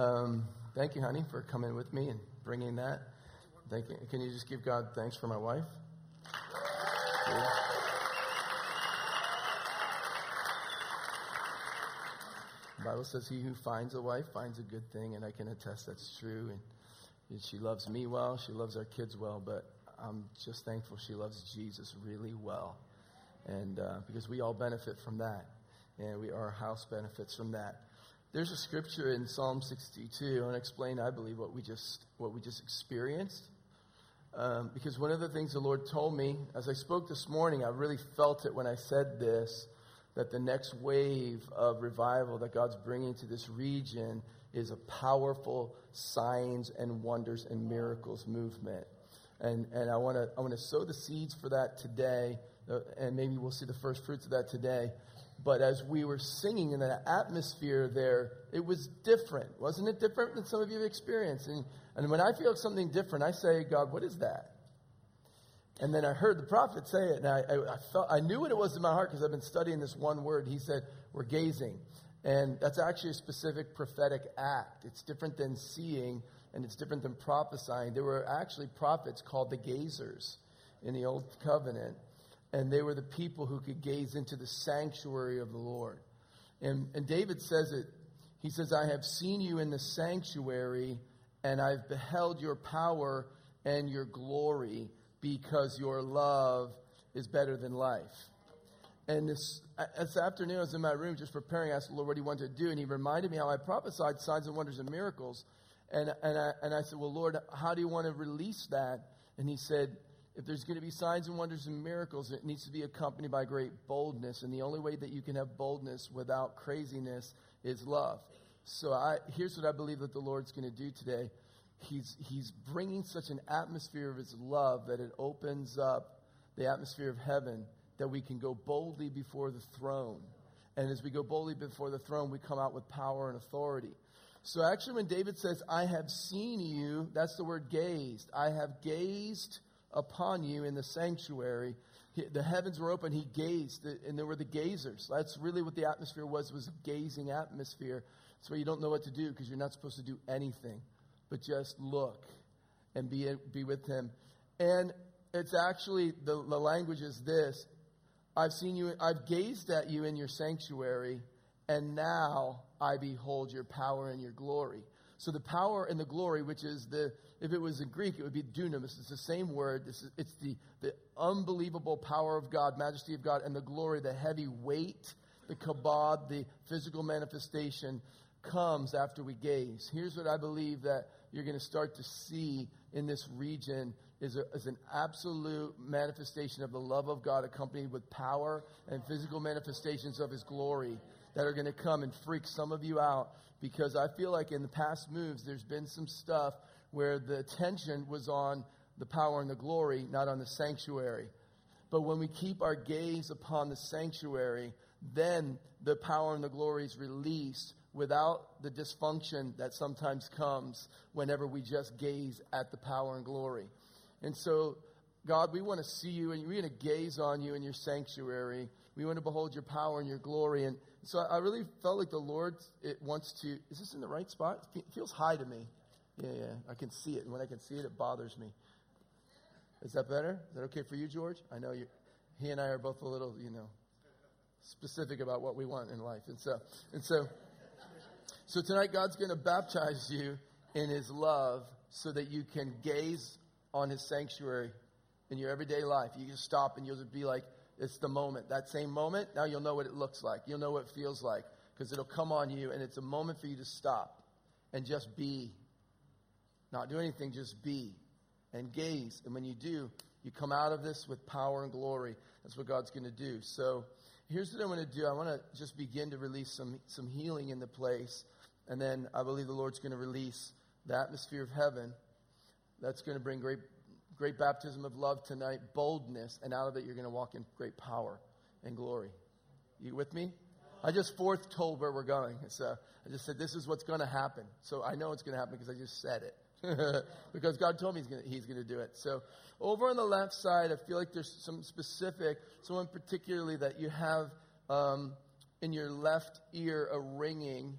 Um, thank you, honey, for coming with me and bringing that. Thank you. Can you just give God thanks for my wife? The Bible says, He who finds a wife finds a good thing, and I can attest that's true. And she loves me well, she loves our kids well, but I'm just thankful she loves Jesus really well. And uh, because we all benefit from that, and we our house benefits from that. There's a scripture in Psalm 62. I want to explain, I believe, what we just what we just experienced. Um, because one of the things the Lord told me as I spoke this morning, I really felt it when I said this that the next wave of revival that God's bringing to this region is a powerful signs and wonders and miracles movement. And, and I want to I want to sow the seeds for that today, uh, and maybe we'll see the first fruits of that today. But as we were singing in that atmosphere there, it was different. Wasn't it different than some of you have experienced? And, and when I feel something different, I say, God, what is that? And then I heard the prophet say it, and I, I, I felt I knew what it was in my heart because I've been studying this one word. He said, "We're gazing," and that's actually a specific prophetic act. It's different than seeing, and it's different than prophesying. There were actually prophets called the gazers in the Old Covenant, and they were the people who could gaze into the sanctuary of the Lord. And, and David says it. He says, "I have seen you in the sanctuary, and I've beheld your power and your glory." because your love is better than life. And this, this afternoon, I was in my room just preparing. I asked the Lord what He wanted to do, and He reminded me how I prophesied signs and wonders and miracles. And, and, I, and I said, Well, Lord, how do you want to release that? And He said, If there's going to be signs and wonders and miracles, it needs to be accompanied by great boldness. And the only way that you can have boldness without craziness is love. So I, here's what I believe that the Lord's going to do today he's, he's bringing such an atmosphere of his love that it opens up the atmosphere of heaven that we can go boldly before the throne. And as we go boldly before the throne, we come out with power and authority. So actually, when David says, I have seen you, that's the word gazed. I have gazed upon you in the sanctuary. The heavens were open. He gazed, and there were the gazers. That's really what the atmosphere was, was a gazing atmosphere. That's where you don't know what to do because you're not supposed to do anything but just look and be, be with him. And it's actually, the, the language is this I've seen you, I've gazed at you in your sanctuary, and now I behold your power and your glory. So the power and the glory, which is the, if it was in Greek, it would be dunamis. It's the same word. Is, it's the, the unbelievable power of God, majesty of God, and the glory, the heavy weight, the kabod, the physical manifestation comes after we gaze. Here's what I believe that you're going to start to see in this region is, a, is an absolute manifestation of the love of God accompanied with power and physical manifestations of his glory that are going to come and freak some of you out because I feel like in the past moves there's been some stuff where the attention was on the power and the glory, not on the sanctuary. But when we keep our gaze upon the sanctuary, then the power and the glory is released without the dysfunction that sometimes comes whenever we just gaze at the power and glory. And so, God, we want to see you and we want to gaze on you in your sanctuary. We want to behold your power and your glory. And so I really felt like the Lord it wants to. Is this in the right spot? It feels high to me. Yeah, yeah. I can see it. And when I can see it, it bothers me. Is that better? Is that okay for you, George? I know you. He and I are both a little, you know, specific about what we want in life. And so, and so. So tonight, God's going to baptize you in His love so that you can gaze on His sanctuary in your everyday life. You can stop and you'll just be like, it's the moment. That same moment, now you'll know what it looks like. You'll know what it feels like because it'll come on you and it's a moment for you to stop and just be. Not do anything, just be and gaze. And when you do, you come out of this with power and glory. That's what God's going to do. So here's what I want to do. I want to just begin to release some, some healing in the place. And then I believe the Lord's going to release the atmosphere of heaven. That's going to bring great, great baptism of love tonight, boldness, and out of it you're going to walk in great power and glory. You with me? I just fourth told where we're going. So I just said this is what's going to happen. So I know it's going to happen because I just said it. because God told me he's going to do it. So over on the left side, I feel like there's some specific, someone particularly that you have um, in your left ear a ringing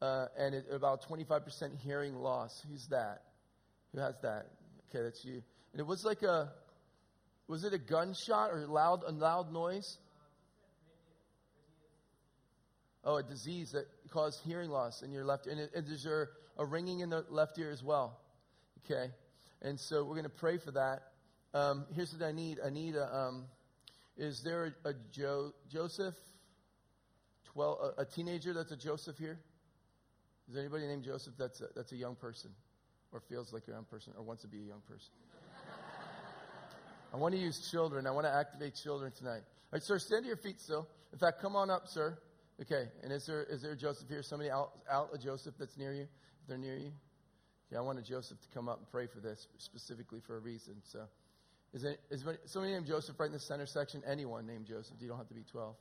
uh, and it, about 25% hearing loss. Who's that? Who has that? Okay, that's you. And it was like a, was it a gunshot or loud, a loud noise? Oh, a disease that caused hearing loss in your left ear. And, it, and there's a, a ringing in the left ear as well. Okay. And so we're going to pray for that. Um, here's what I need. I need a, um, is there a, a jo- Joseph, 12, a, a, teenager that's a Joseph here? Is there anybody named Joseph that's a, that's a young person or feels like a young person or wants to be a young person? I want to use children. I want to activate children tonight. All right, sir, stand to your feet still. In fact, come on up, sir. Okay, and is there, is there Joseph here? Somebody out, out a Joseph that's near you? If they're near you? Yeah, I wanted Joseph to come up and pray for this specifically for a reason. So, is, it, is somebody named Joseph right in the center section? Anyone named Joseph? You don't have to be 12.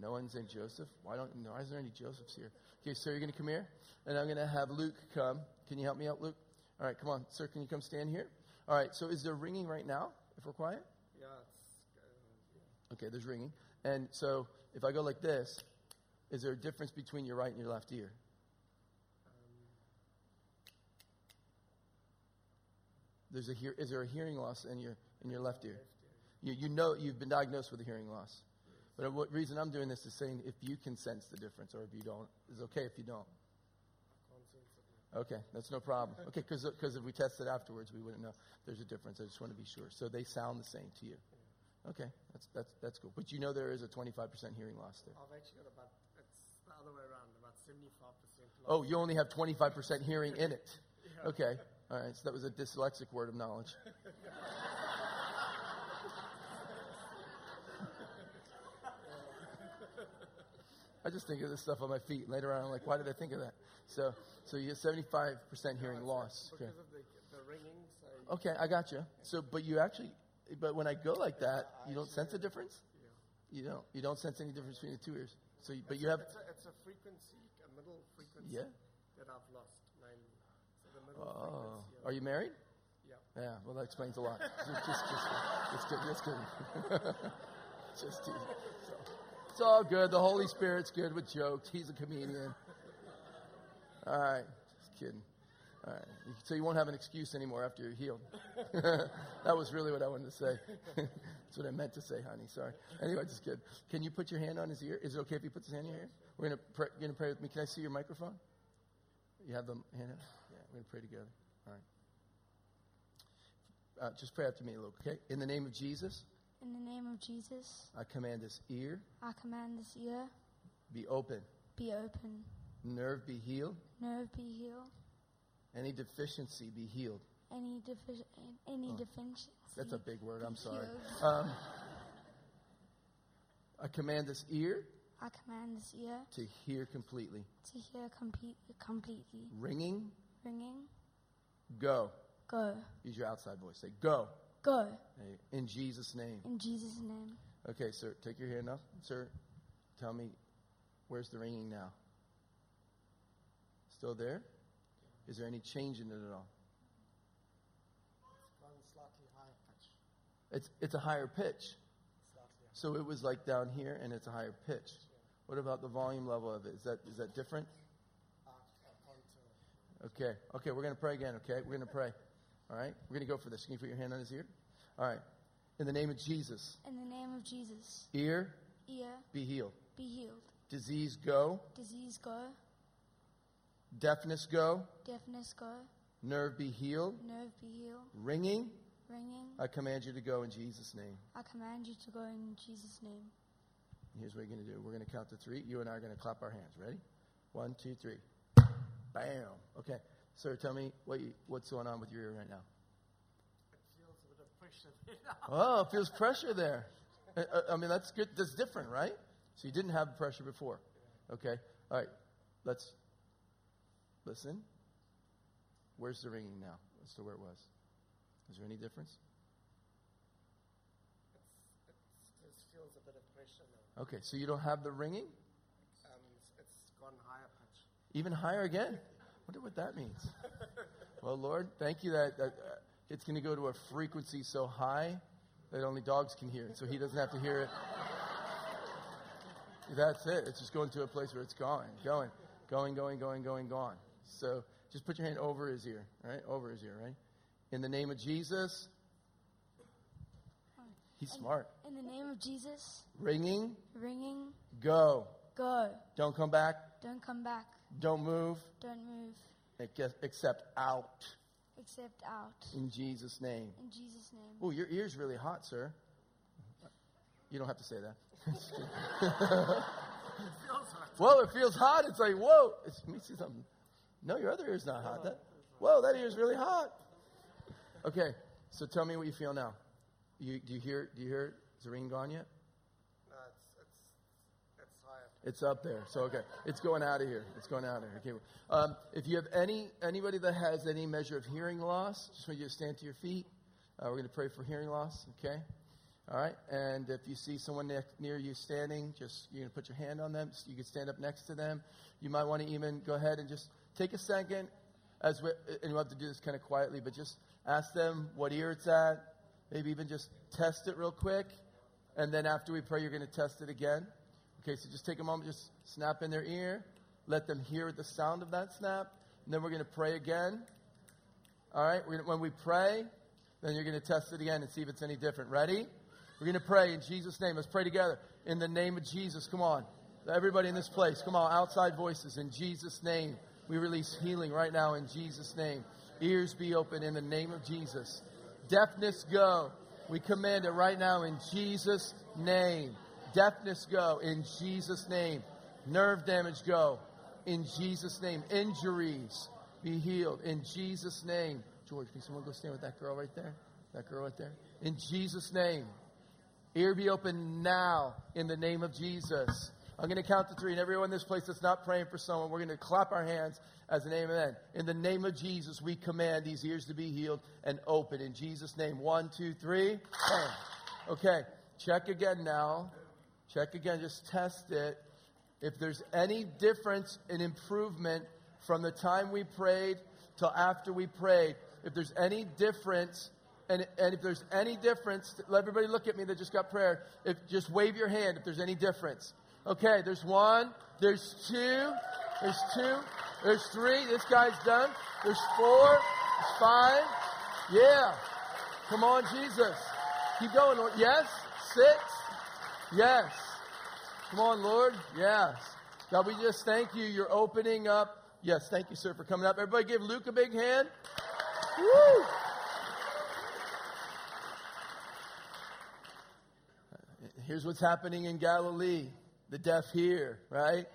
No one's named Joseph? Why don't? Why is there any Josephs here? Okay, sir, you're going to come here, and I'm going to have Luke come. Can you help me out, Luke? All right, come on, sir. Can you come stand here? All right. So, is there ringing right now? If we're quiet? Yeah. It's, uh, yeah. Okay, there's ringing, and so if I go like this, is there a difference between your right and your left ear? There's a hear, is there a hearing loss in your in your left ear? You, you know you've been diagnosed with a hearing loss. But the reason I'm doing this is saying if you can sense the difference or if you don't, it's okay if you don't. Okay, that's no problem. Okay, because if we test it afterwards, we wouldn't know there's a difference. I just want to be sure. So they sound the same to you. Okay, that's that's that's cool. But you know there is a 25% hearing loss there. I've actually got about it's the other way around, about 75%. Oh, you only have 25% hearing in it. Okay. All right, so that was a dyslexic word of knowledge. I just think of this stuff on my feet. Later on, I'm like, why did I think of that? So, so you have 75% hearing loss. Because okay. of the, the ringing. So okay, I got you. So, but you actually, but when I go like that, you don't sense a difference. Yeah. You don't. You don't sense any difference between the two ears. So, you, but you have. It's a, it's a frequency, a middle frequency. Yeah. That I've lost. Oh, are you married? Yeah. Yeah. Well, that explains a lot. just, just, just, just, just kidding. just kidding. So, it's all good. The Holy Spirit's good with jokes. He's a comedian. All right. Just kidding. All right. So you won't have an excuse anymore after you're healed. that was really what I wanted to say. That's what I meant to say, honey. Sorry. Anyway, just kidding. Can you put your hand on his ear? Is it okay if he puts his hand in your ear? We're gonna pray with me. Can I see your microphone? You have the hand Yeah. We're going to pray together. All right. Uh, just pray after me, Luke, okay? In the name of Jesus. In the name of Jesus. I command this ear. I command this ear. Be open. Be open. Nerve be healed. Nerve be healed. Any deficiency be healed. Any defi- any oh, deficiency. That's a big word. I'm sorry. Um, I command this ear. I command this ear to hear completely. To hear complete, completely. Ringing ringing. Go. Go. Use your outside voice. Say, go. Go. In Jesus' name. In Jesus' name. Okay, sir, take your hand up. Sir, tell me, where's the ringing now? Still there? Is there any change in it at all? It's gone slightly higher pitch. It's, it's a higher pitch. So it was like down here, and it's a higher pitch. What about the volume level of it? Is that, is that different? Uh, okay. Okay, we're going to pray again, okay? We're going to pray. All right? We're going to go for this. Can you put your hand on his ear? All right. In the name of Jesus. In the name of Jesus. Ear. Ear. Be healed. Be healed. Disease go. Disease go. Deafness go. Deafness go. Nerve be healed. Nerve be healed. Ringing. Ringing. I command you to go in Jesus' name. I command you to go in Jesus' name. Here's what you're going to do. We're going to count to three. You and I are going to clap our hands. Ready? One, two, three. Bam. Okay. Sir, tell me what you, what's going on with your ear right now. It feels a bit of pressure there. oh, it feels pressure there. I, I mean, that's good. That's different, right? So you didn't have pressure before. Okay. All right. Let's listen. Where's the ringing now? As to where it was. Is there any difference? It feels a bit of pressure now. Okay, so you don't have the ringing? Um, it's gone higher pitch. Even higher again? Wonder what that means. well, Lord, thank you that, that uh, it's going to go to a frequency so high that only dogs can hear it, so he doesn't have to hear it. That's it. It's just going to a place where it's going, going. Going, going, going, going, gone. So just put your hand over his ear, right? Over his ear, right? In the name of Jesus. He's smart. In the name of Jesus, Ringing, ringing, go. go. Don't come back. Don't come back. Don't move. Don't move. Ex- Except out Except out. in Jesus' name. In Jesus' name. Oh, your ear's really hot, sir. You don't have to say that. Feels hot. Whoa, it feels hot. It's like, whoa. It's, let me see something. No, your other ear's not hot. That, whoa, that ear's really hot. Okay, so tell me what you feel now. You, do you hear? Do you hear? it? Is the ring gone yet? It's up there. So okay, it's going out of here. It's going out of here. Okay. Um, if you have any anybody that has any measure of hearing loss, just want you to stand to your feet. Uh, we're going to pray for hearing loss. Okay. All right. And if you see someone ne- near you standing, just you know, put your hand on them. You can stand up next to them. You might want to even go ahead and just take a second, as we, and we'll have to do this kind of quietly, but just ask them what ear it's at. Maybe even just test it real quick, and then after we pray, you're going to test it again. Okay, so just take a moment, just snap in their ear, let them hear the sound of that snap, and then we're going to pray again. All right, when we pray, then you're going to test it again and see if it's any different. Ready? We're going to pray in Jesus' name. Let's pray together. In the name of Jesus, come on. Everybody in this place, come on, outside voices. In Jesus' name, we release healing right now in Jesus' name. Ears be open in the name of Jesus. Deafness go. We command it right now in Jesus' name. Deafness go in Jesus' name. Nerve damage go in Jesus' name. Injuries be healed in Jesus' name. George, can someone go stand with that girl right there? That girl right there? In Jesus' name. Ear be open now in the name of Jesus. I'm going to count to three, and everyone in this place that's not praying for someone, we're going to clap our hands as an amen. In the name of Jesus, we command these ears to be healed and open. In Jesus' name. One, two, three. Okay, check again now. Check again, just test it. If there's any difference in improvement from the time we prayed till after we prayed, if there's any difference, and, and if there's any difference, let everybody look at me that just got prayer. If just wave your hand if there's any difference. Okay, there's one, there's two, there's two, there's three. This guy's done. There's four, there's five. Yeah. Come on, Jesus. Keep going, Yes. Six. Yes. Come on, Lord. Yes. God, we just thank you. You're opening up. Yes, thank you, sir, for coming up. Everybody give Luke a big hand. Woo! Here's what's happening in Galilee. The deaf hear, right?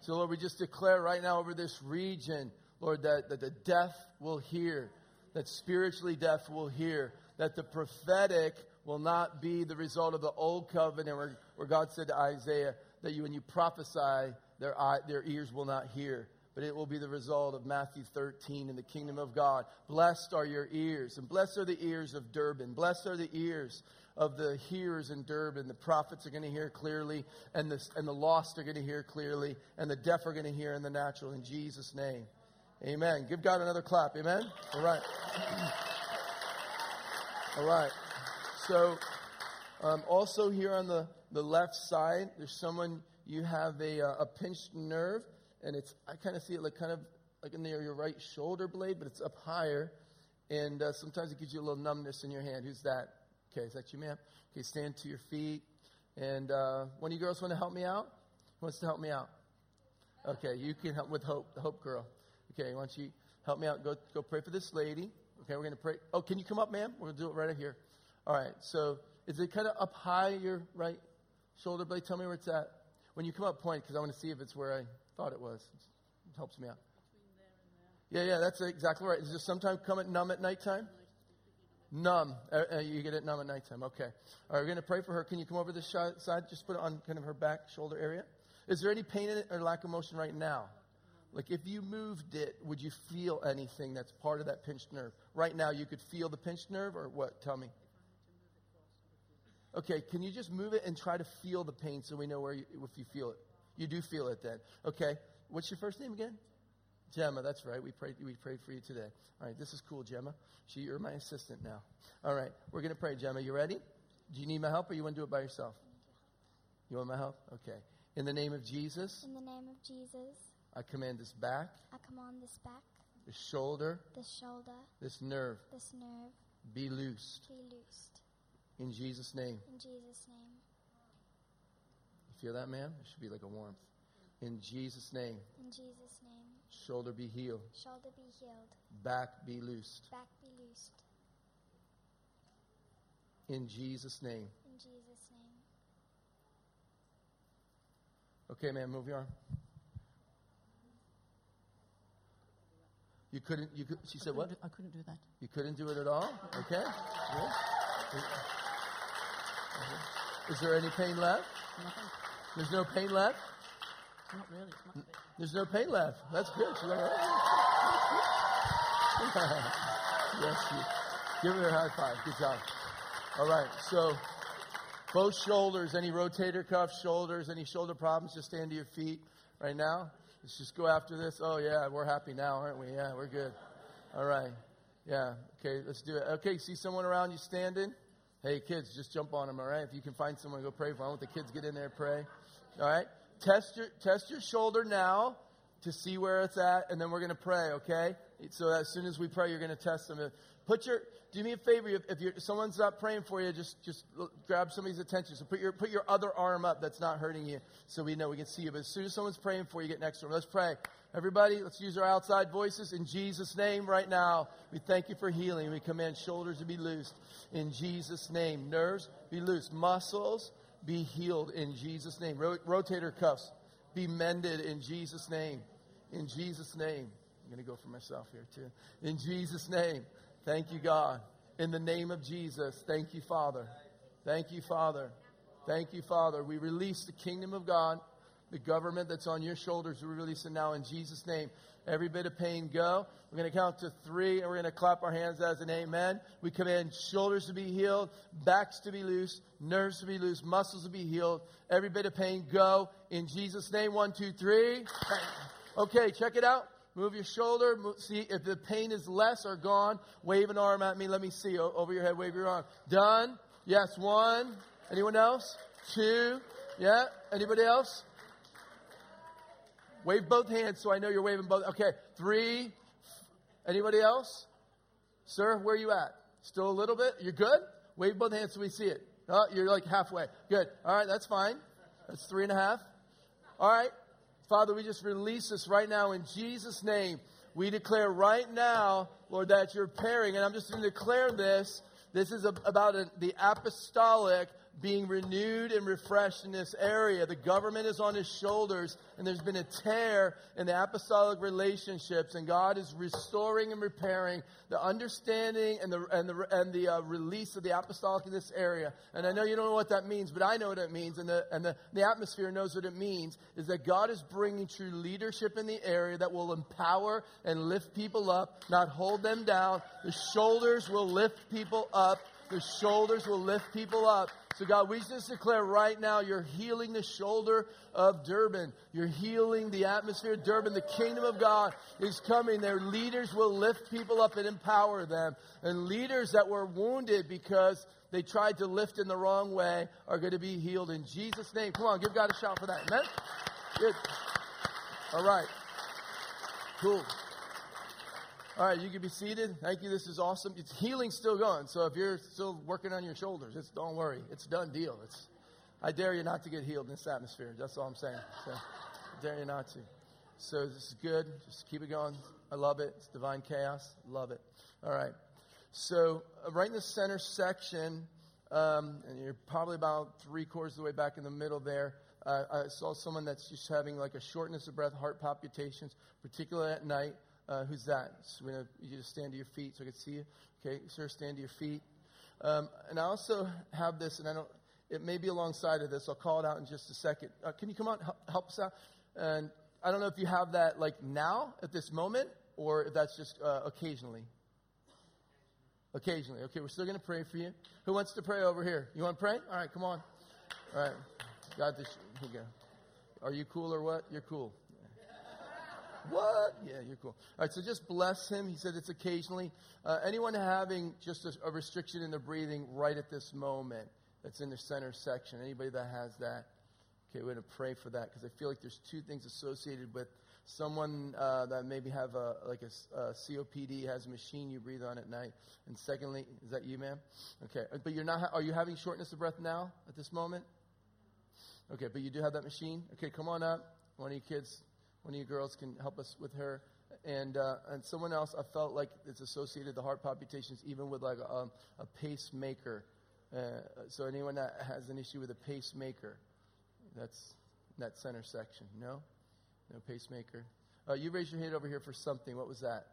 So, Lord, we just declare right now over this region, Lord, that, that the deaf will hear, that spiritually deaf will hear, that the prophetic will not be the result of the old covenant where, where God said to Isaiah that you, when you prophesy, their, eye, their ears will not hear. But it will be the result of Matthew 13 in the kingdom of God. Blessed are your ears, and blessed are the ears of Durban. Blessed are the ears of the hearers in Durban. The prophets are going to hear clearly, and the, and the lost are going to hear clearly, and the deaf are going to hear in the natural. In Jesus' name. Amen. Give God another clap. Amen. All right. All right. So, um, also here on the, the left side, there's someone, you have a, uh, a pinched nerve, and it's, I kind of see it like kind of like in your, your right shoulder blade, but it's up higher. And uh, sometimes it gives you a little numbness in your hand. Who's that? Okay, is that you, ma'am? Okay, stand to your feet. And uh, one of you girls want to help me out? Who wants to help me out? Okay, you can help with Hope, the Hope girl. Okay, why don't you help me out? Go, go pray for this lady. Okay, we're going to pray. Oh, can you come up, ma'am? We're to do it right here. All right, so is it kind of up high, your right shoulder blade? Tell me where it's at. When you come up, point, because I want to see if it's where I thought it was. It helps me out. Yeah, yeah, that's exactly right. Does it sometimes come at numb at nighttime? Numb. Uh, uh, you get it numb at nighttime. Okay. All right, we're going to pray for her. Can you come over this side? Just put it on kind of her back shoulder area. Is there any pain in it or lack of motion right now? Like if you moved it, would you feel anything that's part of that pinched nerve? Right now, you could feel the pinched nerve or what? Tell me. Okay, can you just move it and try to feel the pain so we know where you, if you feel it? You do feel it then. Okay. What's your first name again? Gemma, that's right. We prayed, we prayed for you today. All right, this is cool, Gemma. She, you're my assistant now. All right, we're going to pray, Gemma. You ready? Do you need my help or you want to do it by yourself? You want my help? Okay. In the name of Jesus, In the name of Jesus, I command this back, I command this back, this shoulder, this shoulder, this nerve this nerve be loosed be loosed. In Jesus' name. In Jesus' name. You feel that, man? It should be like a warmth. In Jesus' name, In Jesus' name. shoulder be healed, Shoulder be healed. back be loosed. Back be loosed. In Jesus' name. In Jesus' name. Okay, man, move your arm. You couldn't, you could, she I said what? do- I couldn't do that. You couldn't do it at all? Okay. Is there any pain left? Nothing. There's no pain left? Not really. Not. There's no pain left. That's good. She's like, "Oh." yes, you. Give her a high five. Good job. All right. So, both shoulders, any rotator cuff, shoulders, any shoulder problems, just stand to your feet right now. Let's just go after this. Oh, yeah, we're happy now, aren't we? Yeah, we're good. All right. Yeah. Okay, let's do it. Okay, see someone around you standing? Hey, kids, just jump on them, all right? If you can find someone, go pray for them. I want the kids get in there and pray. All right? Test your, test your shoulder now to see where it's at, and then we're going to pray, okay? So as soon as we pray, you're going to test them. Put your, do me a favor, if, you're, someone's not praying for you, just, just grab somebody's attention. So put your, put your other arm up that's not hurting you so we know we can see you. But as soon as someone's praying for you, get next to them. Let's pray. Everybody, let's use our outside voices. In Jesus' name, right now, we thank you for healing. We command shoulders to be loosed. In Jesus' name, nerves be loosed. Muscles be healed in Jesus' name. Ro- rotator cuffs be mended in Jesus' name. In Jesus' name. I'm going to go for myself here too. In Jesus' name. Thank you, God. In the name of Jesus. Thank you, Father. Thank you, Father. Thank you, Father. We release the kingdom of God, the government that's on your shoulders. We release it now in Jesus' name. Every bit of pain go. We're going to count to three and we're going to clap our hands as an amen. We command shoulders to be healed, backs to be loose, nerves to be loose, muscles to be healed. Every bit of pain go in Jesus' name. One, two, three. Okay, check it out. Move your shoulder. Mo- See if the pain is less or gone. Wave an arm at me. Let me see. O- over your head, wave your arm. Done. Yes, one. Anyone else? Two. Yeah. Anybody else? Wave both hands so I know you're waving both. Okay. Three. Anybody else? Sir, where are you at? Still a little bit? You're good? Wave both hands so we see it. Oh, you're like halfway. Good. All right, that's fine. That's three and a half. All right. Father, we just release this right now in Jesus' name. We declare right now, Lord, that you're pairing, and I'm just going to declare this. This is about the apostolic being renewed and refreshed in this area. The government is on his shoulders, and there's been a tear in the apostolic relationships, and God is restoring and repairing the understanding and the and the and the uh, release of the apostolic in this area. And I know you don't know what that means, but I know what it means, and the and the, the atmosphere knows what it means. Is that God is bringing true leadership in the area that will empower and lift people up, not hold them down. The shoulders will lift people up. The shoulders will lift people up. So, God, we just declare right now you're healing the shoulder of Durban. You're healing the atmosphere of Durban. The kingdom of God is coming. Their leaders will lift people up and empower them. And leaders that were wounded because they tried to lift in the wrong way are going to be healed in Jesus' name. Come on, give God a shout for that. Amen? Good. All right. Cool. All right, you can be seated. Thank you. This is awesome. It's healing still going. So if you're still working on your shoulders, it's don't worry. It's done deal. It's I dare you not to get healed in this atmosphere. That's all I'm saying. So I dare you not to. So this is good. Just keep it going. I love it. It's divine chaos. Love it. All right. So uh, right in the center section, um, and you're probably about three quarters of the way back in the middle there. Uh, I saw someone that's just having like a shortness of breath, heart palpitations, particularly at night. Uh, who's that? So gonna, you just stand to your feet so I can see you. Okay, sir, stand to your feet. Um, and I also have this, and I don't. It may be alongside of this. I'll call it out in just a second. Uh, can you come on, help, help us out? And I don't know if you have that like now at this moment, or if that's just uh, occasionally. Occasionally. Okay, we're still going to pray for you. Who wants to pray over here? You want to pray? All right, come on. All right. God, this, here you go. Are you cool or what? You're cool. What? Yeah, you're cool. All right, so just bless him. He said it's occasionally. Uh, anyone having just a, a restriction in their breathing right at this moment that's in the center section? Anybody that has that? Okay, we're going to pray for that because I feel like there's two things associated with someone uh, that maybe have a like a COPD has a machine you breathe on at night. And secondly, is that you, ma'am? Okay, Uh, but you're not. Are you having shortness of breath now at this moment? Okay, but you do have that machine. Okay, come on up. One of you kids, one of you girls can help us with her. And uh, and someone else, I felt like it's associated the heart palpitations even with like a, a pacemaker. Uh, so anyone that has an issue with a pacemaker, that's that center section. No, no pacemaker. Uh, you raised your hand over here for something. What was that?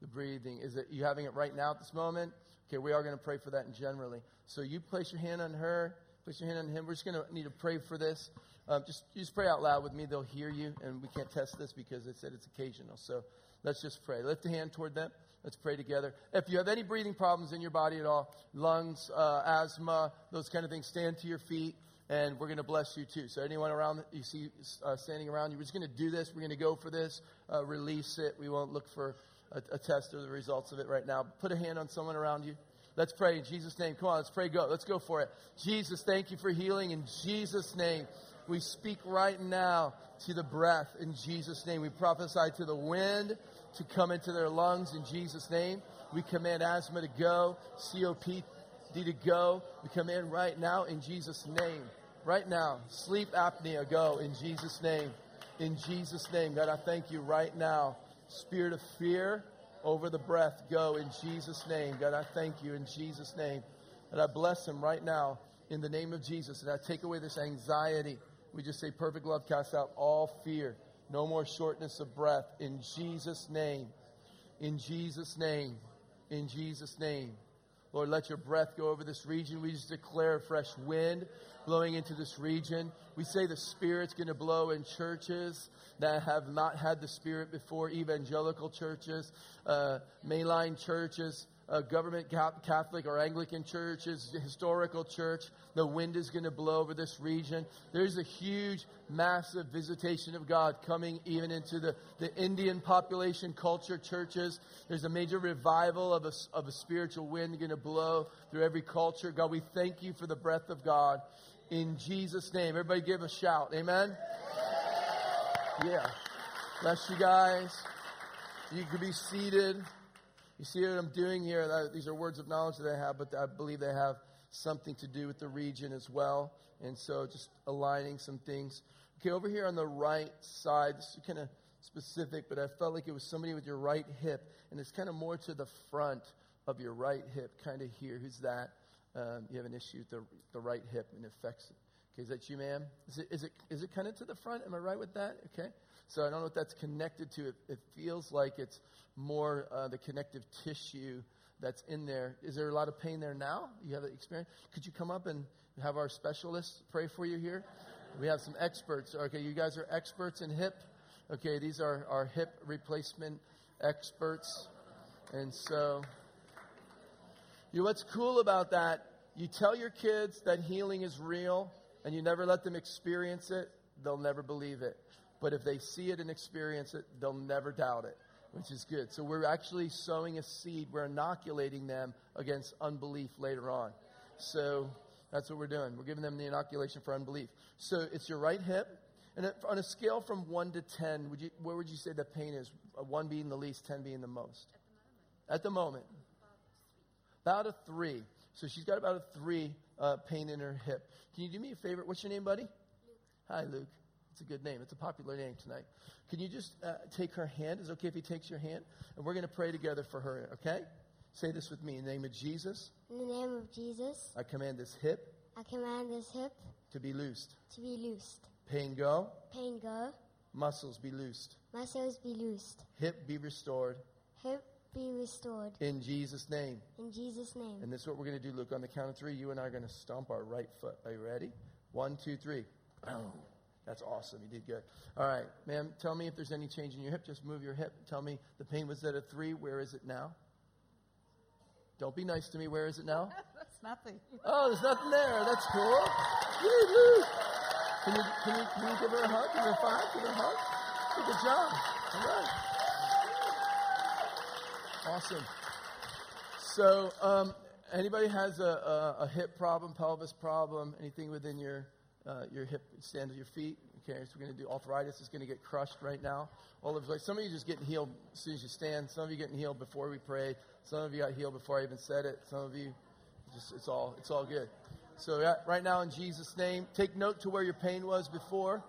The breathing. Is it you having it right now at this moment? Okay, we are going to pray for that in generally. So you place your hand on her, place your hand on him. We're just going to need to pray for this. Um, just just pray out loud with me. They'll hear you, and we can't test this because it said it's occasional. So let's just pray. Lift a hand toward them. Let's pray together. If you have any breathing problems in your body at all, lungs, uh, asthma, those kind of things, stand to your feet and we're going to bless you too. So anyone around you see uh, standing around you, we're just going to do this. We're going to go for this, uh, release it. We won't look for a, a test or the results of it right now. Put a hand on someone around you. Let's pray in Jesus' name. Come on, let's pray. Go. Let's go for it. Jesus, thank you for healing in Jesus' name. We speak right now to the breath in Jesus' name. We prophesy to the wind to come into their lungs in Jesus' name. We command asthma to go, COPD to go. We command right now in Jesus' name. Right now, sleep apnea go in Jesus' name. In Jesus' name, God, I thank you right now. Spirit of fear over the breath go in Jesus' name. God, I thank you in Jesus' name. And I bless him right now in the name of Jesus. And I take away this anxiety. We just say, perfect love casts out all fear. No more shortness of breath. In Jesus' name. In Jesus' name. In Jesus' name. Lord, let your breath go over this region. We just declare a fresh wind blowing into this region. We say the Spirit's going to blow in churches that have not had the Spirit before, evangelical churches, uh, mainline churches, uh, government Catholic or Anglican church churches, historical church. The wind is going to blow over this region. There's a huge, massive visitation of God coming even into the, the Indian population culture churches. There's a major revival of a, of a spiritual wind going to blow through every culture. God, we thank you for the breath of God. In Jesus' name. Everybody give a shout. Amen. Yeah. Bless you guys. You can be seated. You see what I'm doing here? These are words of knowledge that I have, but I believe they have something to do with the region as well. And so just aligning some things. Okay, over here on the right side, this is kind of specific, but I felt like it was somebody with your right hip, and it's kind of more to the front of your right hip, kind of here. Who's that? Um, you have an issue with the, the right hip and it affects it. Okay, is that you, ma'am? Is it, is it, is it kind of to the front? Am I right with that? Okay. So I don't know what that's connected to. It, it feels like it's more uh, the connective tissue that's in there. Is there a lot of pain there now? You have an experience? Could you come up and have our specialists pray for you here? We have some experts. Okay, you guys are experts in hip. Okay, these are our hip replacement experts. And so, you know, what's cool about that, you tell your kids that healing is real and you never let them experience it, they'll never believe it. But if they see it and experience it, they'll never doubt it, which is good. So we're actually sowing a seed. We're inoculating them against unbelief later on. So that's what we're doing. We're giving them the inoculation for unbelief. So it's your right hip. And on a scale from 1 to 10, would you, where would you say the pain is? Uh, 1 being the least, 10 being the most? At the moment. About a 3. So she's got about a 3 uh, pain in her hip. Can you do me a favor? What's your name, buddy? Luke. Hi, Luke. It's a good name. It's a popular name tonight. Can you just uh, take her hand? Is it okay if he takes your hand? And we're going to pray together for her, okay? Say this with me. In the name of Jesus, In the name of Jesus, I command this hip I command this hip to be loosed. to be loosed. Pain go, Pain go, muscles be loosed, muscles be loosed, hip be restored hip be restored. in Jesus' name. In Jesus' name. And this is what we're going to do, Luke. On the count of three, you and I are going to stomp our right foot. Are you ready? One, two, three. Boom. That's awesome. You did good. All right, ma'am, tell me if there's any change in your hip. Just move your hip. Tell me the pain was at a three. Where is it now? Don't be nice to me. Where is it now? That's nothing. Oh, there's nothing there. That's cool. Woo-hoo. Can you, can, you, can you give her a hug? Give her a five? Give her a hug? Good job. All right. Awesome. So, um, anybody has a, a, a hip problem, pelvis problem, anything within your uh, your hip, stand to your feet. Okay, so we're going to do arthritis is going to get crushed right now. All of like some of you just getting healed as soon as you stand. Some of you getting healed before we prayed. Some of you got healed before I even said it. Some of you, just it's all it's all good. So right now in Jesus' name, take note to where your pain was before.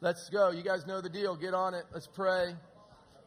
Let's go. You guys know the deal. Get on it. Let's pray.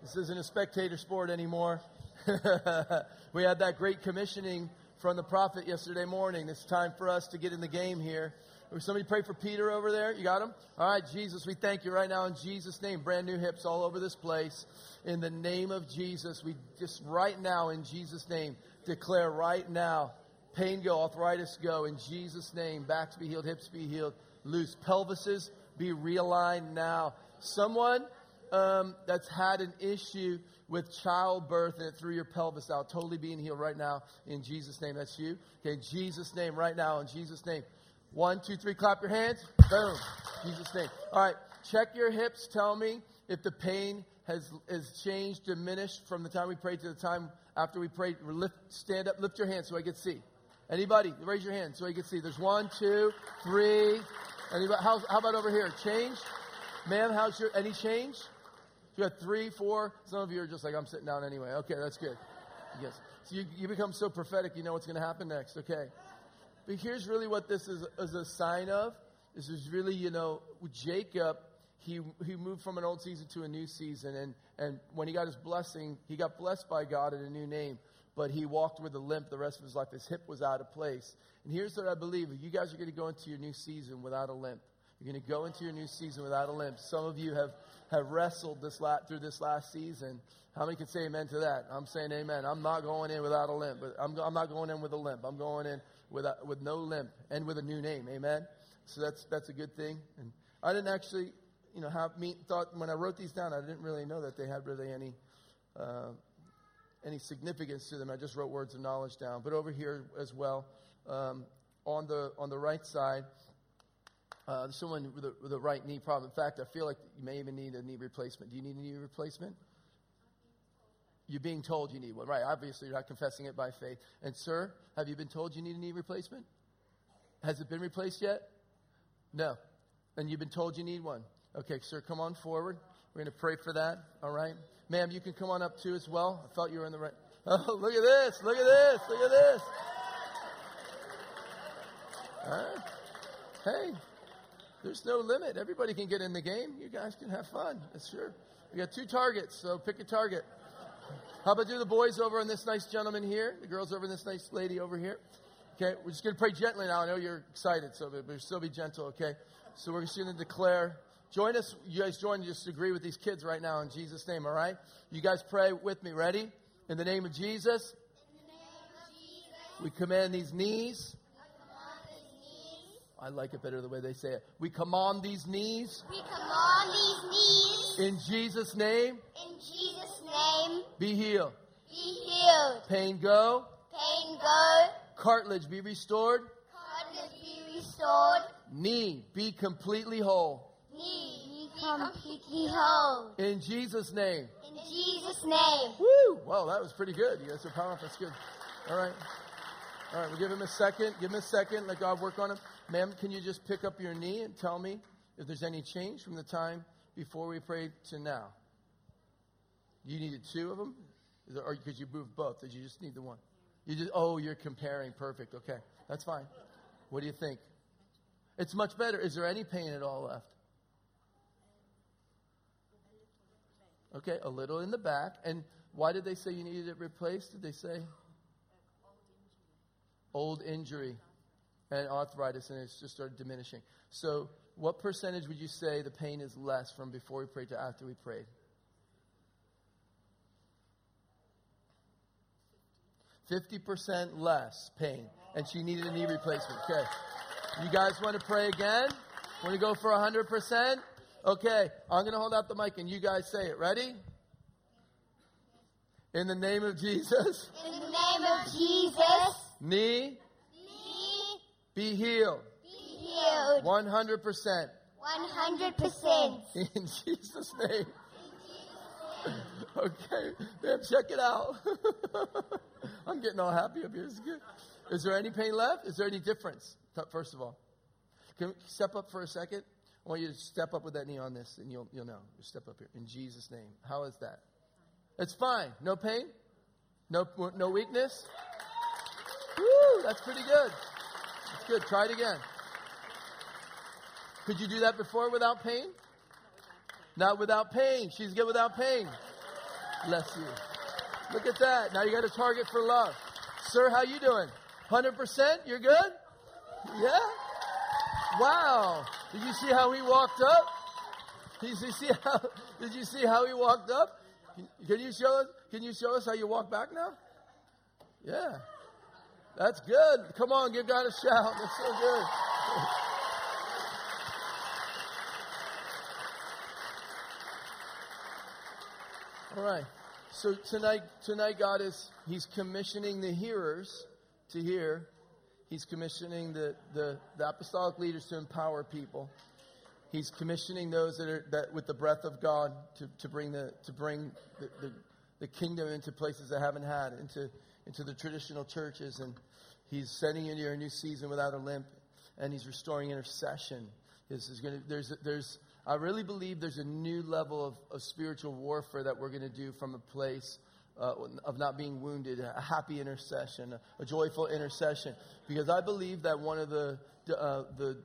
This isn't a spectator sport anymore. we had that great commissioning from the prophet yesterday morning. It's time for us to get in the game here. Somebody pray for Peter over there? You got him? All right, Jesus, we thank you right now in Jesus' name. Brand new hips all over this place. In the name of Jesus, we just right now in Jesus' name declare right now pain go, arthritis go. In Jesus' name, backs be healed, hips be healed, loose pelvises be realigned now. Someone um, that's had an issue with childbirth and it threw your pelvis out, totally being healed right now in Jesus' name. That's you. Okay, Jesus' name, right now, in Jesus' name. One, two, three, clap your hands. Boom. Jesus' name. All right, check your hips. Tell me if the pain has, has changed, diminished from the time we prayed to the time after we prayed. Lift, stand up, lift your hands so I can see. Anybody, raise your hand so I can see. There's one, two, three. Anybody, how, how about over here? Change? Ma'am, how's your, any change? You got three, four. Some of you are just like, I'm sitting down anyway. Okay, that's good. Yes. So you, you become so prophetic, you know what's going to happen next. Okay. But here's really what this is, is a sign of. This is really, you know, Jacob, he, he moved from an old season to a new season. And, and when he got his blessing, he got blessed by God in a new name. But he walked with a limp the rest of his life. His hip was out of place. And here's what I believe you guys are going to go into your new season without a limp. You're going to go into your new season without a limp. Some of you have, have wrestled this la- through this last season. How many can say amen to that? I'm saying amen. I'm not going in without a limp, but I'm, I'm not going in with a limp. I'm going in with, a, with no limp and with a new name. Amen. So that's, that's a good thing. And I didn't actually, you know, have me thought when I wrote these down, I didn't really know that they had really any, uh, any significance to them. I just wrote words of knowledge down. But over here as well, um, on the on the right side, uh, someone with a, with a right knee problem. In fact, I feel like you may even need a knee replacement. Do you need a knee replacement? You're being told you need one, right? Obviously, you're not confessing it by faith. And, sir, have you been told you need a knee replacement? Has it been replaced yet? No. And you've been told you need one. Okay, sir, come on forward. We're going to pray for that, all right? Ma'am, you can come on up too as well. I felt you were in the right. Oh, look at this. Look at this. Look at this. All right. Hey, there's no limit. Everybody can get in the game. You guys can have fun. That's sure. We got two targets, so pick a target. How about do the boys over on this nice gentleman here, the girls over on this nice lady over here? Okay, we're just going to pray gently now. I know you're excited, so but still be gentle, okay? So we're just going to declare. Join us. You guys join. Just agree with these kids right now in Jesus' name, all right? You guys pray with me. Ready? In the name of Jesus, we command these knees. I like it better the way they say it. We command these knees We command these knees in Jesus' name. in Jesus' name. Be healed. Be healed. Pain go. Pain go. Cartilage be restored. Cartilage be restored. Knee be completely whole. Knee be completely whole. In Jesus' name. In Jesus' name. Woo! Well, that was pretty good. You guys are powerful. That's good. All right. All right, we'll give him a second. Give him a second. Let God work on him. Ma'am, can you just pick up your knee and tell me if there's any change from the time before we prayed to now? You needed two of them? There, or because you moved both? Did you just need the one? You just, oh, you're comparing. Perfect. Okay. That's fine. What do you think? It's much better. Is there any pain at all left? Okay, a little in the back. And why did they say you needed it replaced? Did they say? Old injury and arthritis, and it's just started diminishing. So, what percentage would you say the pain is less from before we prayed to after we prayed? Fifty percent less pain, and she needed a knee replacement. Okay, you guys want to pray again? Want to go for hundred percent? Okay, I'm going to hold out the mic, and you guys say it. Ready? In the name of Jesus, In the name of Jesus. Knee Knee be healed. be healed. 100%. 100%. In Jesus' name. Okay, man, check it out. I'm getting all happy up here. It's good. Is there any pain left? Is there any difference? First of all, Can we step up for a second? I want you to step up with that knee on this, and you'll, you'll know. Just step up here. In Jesus' name. How is that? It's fine. No pain? No, no weakness? Woo, that's pretty good. That's good. Try it again. Could you do that before without pain? Not without pain. She's good without pain. Bless you. Look at that. Now you got a target for love. Sir, how you doing? 100%? You're good? Yeah? Wow. Did you see how he walked up? Did you see how, did you see how he walked up? Can you show us, can you show us how you walk back now? Yeah. That's good. Come on, give God a shout. That's so good. All right. So tonight, tonight God is He's commissioning the hearers to hear. He's commissioning the, the, the apostolic leaders to empower people. He's commissioning those that are that with the breath of God to, to bring the to bring the, the, the kingdom into places that haven't had, into into the traditional churches, and He's sending you into a new season without a limp, and He's restoring intercession. This is going to there's there's I really believe there's a new level of, of spiritual warfare that we're going to do from a place uh, of not being wounded, a happy intercession, a, a, joyful intercession. Because I believe that one of the, uh, the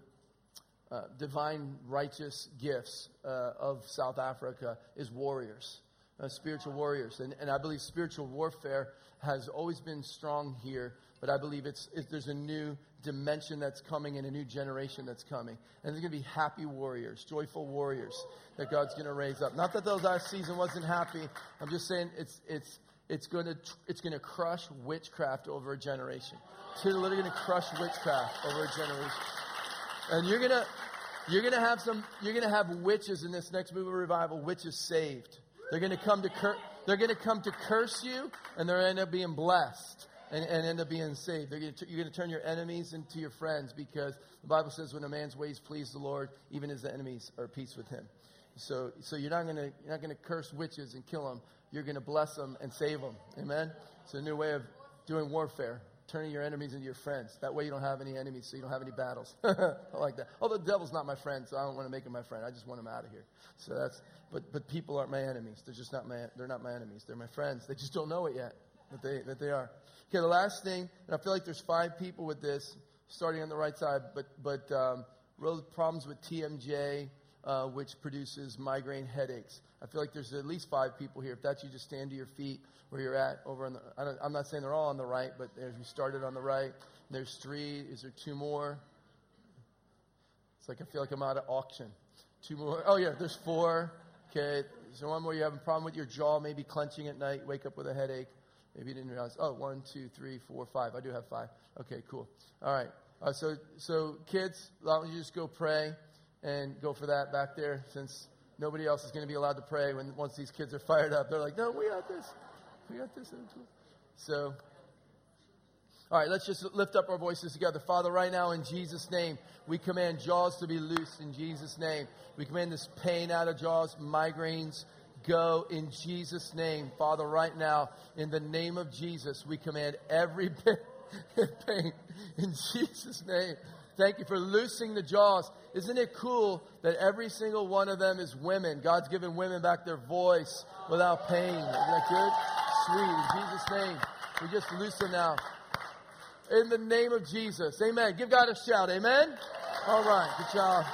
uh, divine righteous gifts uh, of South Africa is warriors, uh, spiritual warriors. And, and I believe spiritual warfare has always been strong here, but I believe it's, it, there's a new dimension that's coming and a new generation that's coming. And there's going to be happy warriors, joyful warriors that God's going to raise up. Not that those last season wasn't happy. I'm just saying it's, it's, it's going to, it's going to crush witchcraft over a generation. It's literally going to crush witchcraft over a generation. And you're going to, you're going to have some, you're going to have witches in this next move of revival, witches saved. They're going to come to, cur- they're going to come to curse you and they're going to end up being blessed and, and end up being saved. Gonna t- you're going to turn your enemies into your friends because the Bible says when a man's ways please the Lord, even his enemies are at peace with him. So, so you're not going to you're not going to curse witches and kill them. You're going to bless them and save them. Amen. It's a new way of doing warfare, turning your enemies into your friends. That way you don't have any enemies, so you don't have any battles. I like that. Although the devil's not my friend, so I don't want to make him my friend. I just want him out of here. So that's. But but people aren't my enemies. They're just not my. They're not my enemies. They're my friends. They just don't know it yet that they that they are. Okay, the last thing, and I feel like there's five people with this, starting on the right side, but but um, real problems with TMJ, uh, which produces migraine headaches. I feel like there's at least five people here. If that's you, just stand to your feet where you're at. Over on the, I am not saying they're all on the right, but there's we started on the right. There's three. Is there two more? It's like I feel like I'm out of auction. Two more. Oh yeah, there's four. Okay. There one more you have a problem with your jaw, maybe clenching at night, wake up with a headache? Maybe you didn't realize. Oh, one, two, three, four, five. I do have five. Okay, cool. All right. Uh, so, so kids, why don't you just go pray and go for that back there since nobody else is going to be allowed to pray when once these kids are fired up. They're like, no, we got this. We got this. So, all right, let's just lift up our voices together. Father, right now in Jesus' name, we command jaws to be loosed in Jesus' name. We command this pain out of jaws, migraines, go in Jesus' name. Father, right now, in the name of Jesus, we command every bit of pain in Jesus' name. Thank you for loosing the jaws. Isn't it cool that every single one of them is women? God's given women back their voice without pain. Isn't that good? Sweet. In Jesus' name, we just loose them now. In the name of Jesus. Amen. Give God a shout. Amen. All right. Good job.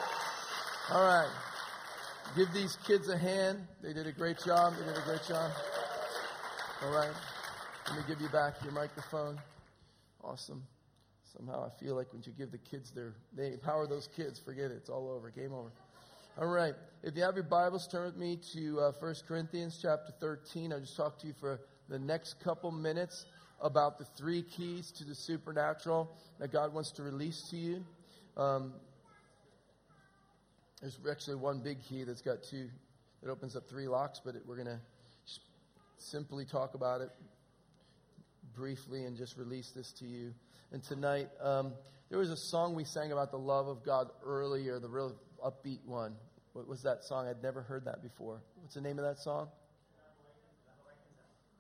All right. Give these kids a hand. They did a great job. They did a great job. All right. Let me give you back your microphone. Awesome. Somehow I feel like when you give the kids their, they empower those kids, forget it. It's all over. Game over. All right. If you have your Bibles, turn with me to uh, 1 Corinthians chapter 13. I'll just talk to you for the next couple minutes about the three keys to the supernatural that God wants to release to you. Um, there's actually one big key that's got two, that opens up three locks, but it, we're going to simply talk about it briefly and just release this to you. And tonight, um, there was a song we sang about the love of God earlier, the real upbeat one. What was that song? I'd never heard that before. What's the name of that song?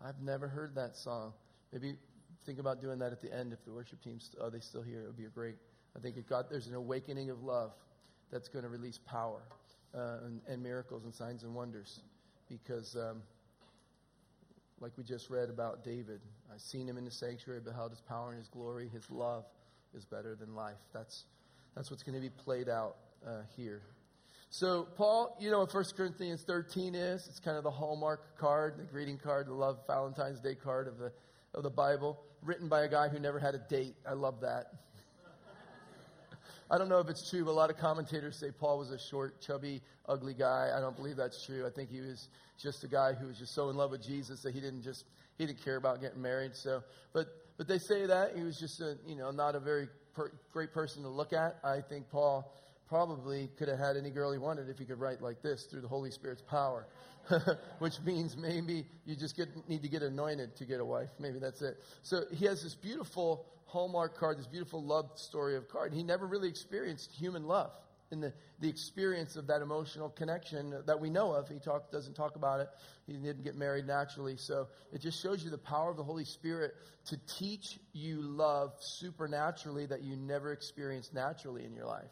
I've never heard that song. Maybe think about doing that at the end if the worship team's are they still here? It would be a great I think it got, there's an awakening of love that's going to release power uh, and, and miracles and signs and wonders. Because, um, like we just read about David, I've seen him in the sanctuary, beheld his power and his glory. His love is better than life. That's, that's what's going to be played out uh, here. So, Paul, you know what 1 Corinthians 13 is? It's kind of the hallmark card, the greeting card, the love Valentine's Day card of the, of the Bible, written by a guy who never had a date. I love that. I don't know if it's true, but a lot of commentators say Paul was a short, chubby, ugly guy. I don't believe that's true. I think he was just a guy who was just so in love with Jesus that he didn't just he didn't care about getting married. So, but but they say that he was just a you know not a very per, great person to look at. I think Paul probably could have had any girl he wanted if he could write like this through the Holy Spirit's power. Which means maybe you just get, need to get anointed to get a wife. Maybe that's it. So he has this beautiful Hallmark card, this beautiful love story of card. He never really experienced human love in the, the experience of that emotional connection that we know of. He talk, doesn't talk about it. He didn't get married naturally. So it just shows you the power of the Holy Spirit to teach you love supernaturally that you never experienced naturally in your life.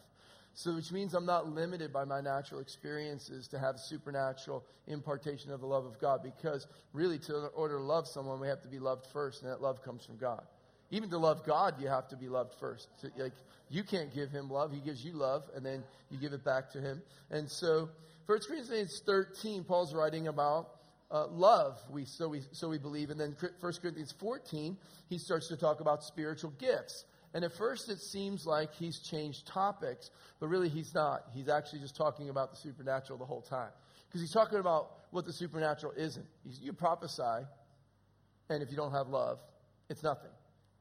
So, which means I'm not limited by my natural experiences to have supernatural impartation of the love of God. Because really, to, order to love someone, we have to be loved first, and that love comes from God. Even to love God, you have to be loved first. Like you can't give Him love; He gives you love, and then you give it back to Him. And so, 1 Corinthians 13, Paul's writing about uh, love. We so we so we believe, and then 1 Corinthians 14, he starts to talk about spiritual gifts. And at first, it seems like he's changed topics, but really he's not. He's actually just talking about the supernatural the whole time. Because he's talking about what the supernatural isn't. You prophesy, and if you don't have love, it's nothing.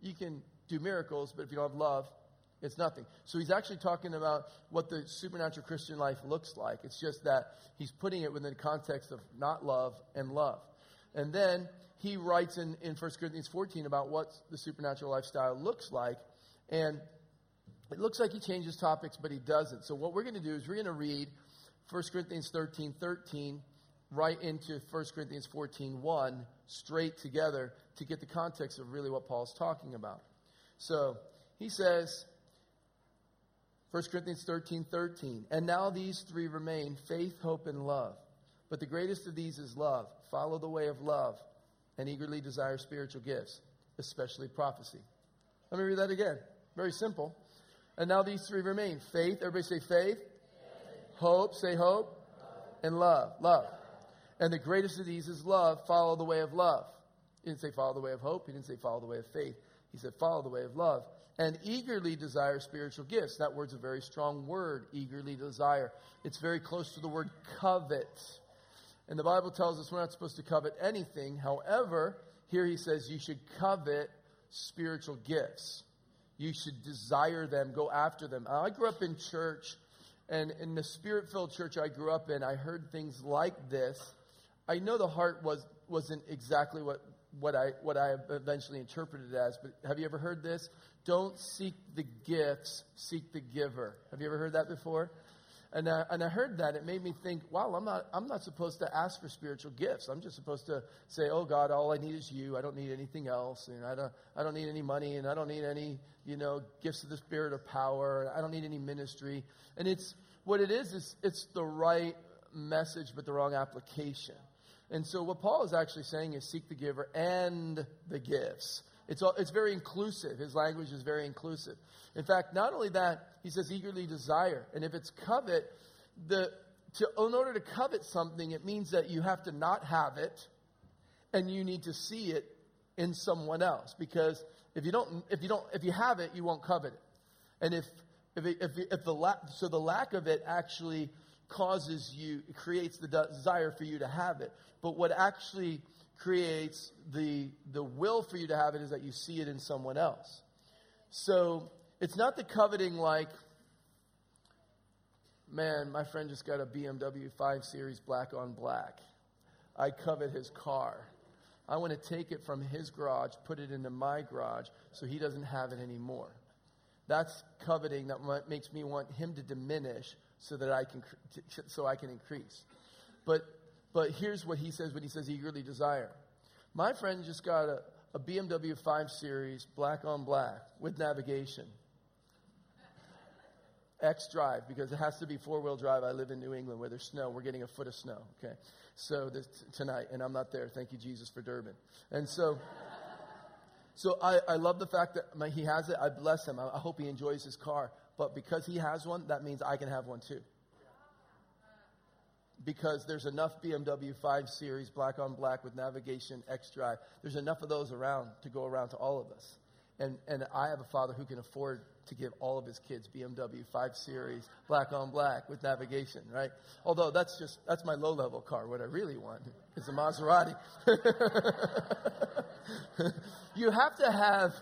You can do miracles, but if you don't have love, it's nothing. So he's actually talking about what the supernatural Christian life looks like. It's just that he's putting it within the context of not love and love. And then he writes in, in 1 Corinthians 14 about what the supernatural lifestyle looks like. And it looks like he changes topics, but he doesn't. So what we're going to do is we're going to read 1 Corinthians 13, 13 right into 1 Corinthians 14, 1 straight together to get the context of really what Paul's talking about. So he says, 1 Corinthians 13, 13, and now these three remain faith, hope, and love. But the greatest of these is love. Follow the way of love and eagerly desire spiritual gifts, especially prophecy. Let me read that again. Very simple. And now these three remain faith. Everybody say faith. faith. Hope. Say hope. And love. Love. And the greatest of these is love. Follow the way of love. He didn't say follow the way of hope. He didn't say follow the way of faith. He said follow the way of love. And eagerly desire spiritual gifts. That word's a very strong word, eagerly desire. It's very close to the word covet. And the Bible tells us we're not supposed to covet anything. However, here he says you should covet spiritual gifts. You should desire them, go after them. I grew up in church, and in the spirit filled church I grew up in, I heard things like this. I know the heart was, wasn't exactly what, what, I, what I eventually interpreted it as, but have you ever heard this? Don't seek the gifts, seek the giver. Have you ever heard that before? And I, and I heard that. It made me think, wow, I'm not, I'm not supposed to ask for spiritual gifts. I'm just supposed to say, oh, God, all I need is you. I don't need anything else. And I don't, I don't need any money. And I don't need any, you know, gifts of the spirit of power. I don't need any ministry. And it's, what it is, is it's the right message, but the wrong application. And so what Paul is actually saying is seek the giver and the gifts. It's, it's very inclusive. His language is very inclusive. In fact, not only that, he says eagerly desire. And if it's covet, the, to, in order to covet something, it means that you have to not have it and you need to see it in someone else. Because if you don't, if you don't, if you have it, you won't covet it. And if, if, it, if, if the lack, so the lack of it actually causes you, creates the desire for you to have it. But what actually creates the, the will for you to have it is that you see it in someone else. So it's not the coveting like, man, my friend just got a BMW 5 Series black on black. I covet his car. I want to take it from his garage, put it into my garage, so he doesn't have it anymore. That's coveting that makes me want him to diminish so that I can so I can increase. But but here's what he says when he says eagerly desire. My friend just got a, a BMW 5 Series, black on black, with navigation. X drive because it has to be four wheel drive. I live in New England where there's snow. We're getting a foot of snow. Okay, so this, tonight, and I'm not there. Thank you, Jesus, for Durban. And so, so I, I love the fact that my, he has it. I bless him. I, I hope he enjoys his car. But because he has one, that means I can have one too. Because there's enough BMW 5 Series black on black with navigation X drive. There's enough of those around to go around to all of us. And, and I have a father who can afford to give all of his kids BMW 5 Series, black on black with navigation, right? Although that's just, that's my low level car. What I really want is a Maserati. you have to have,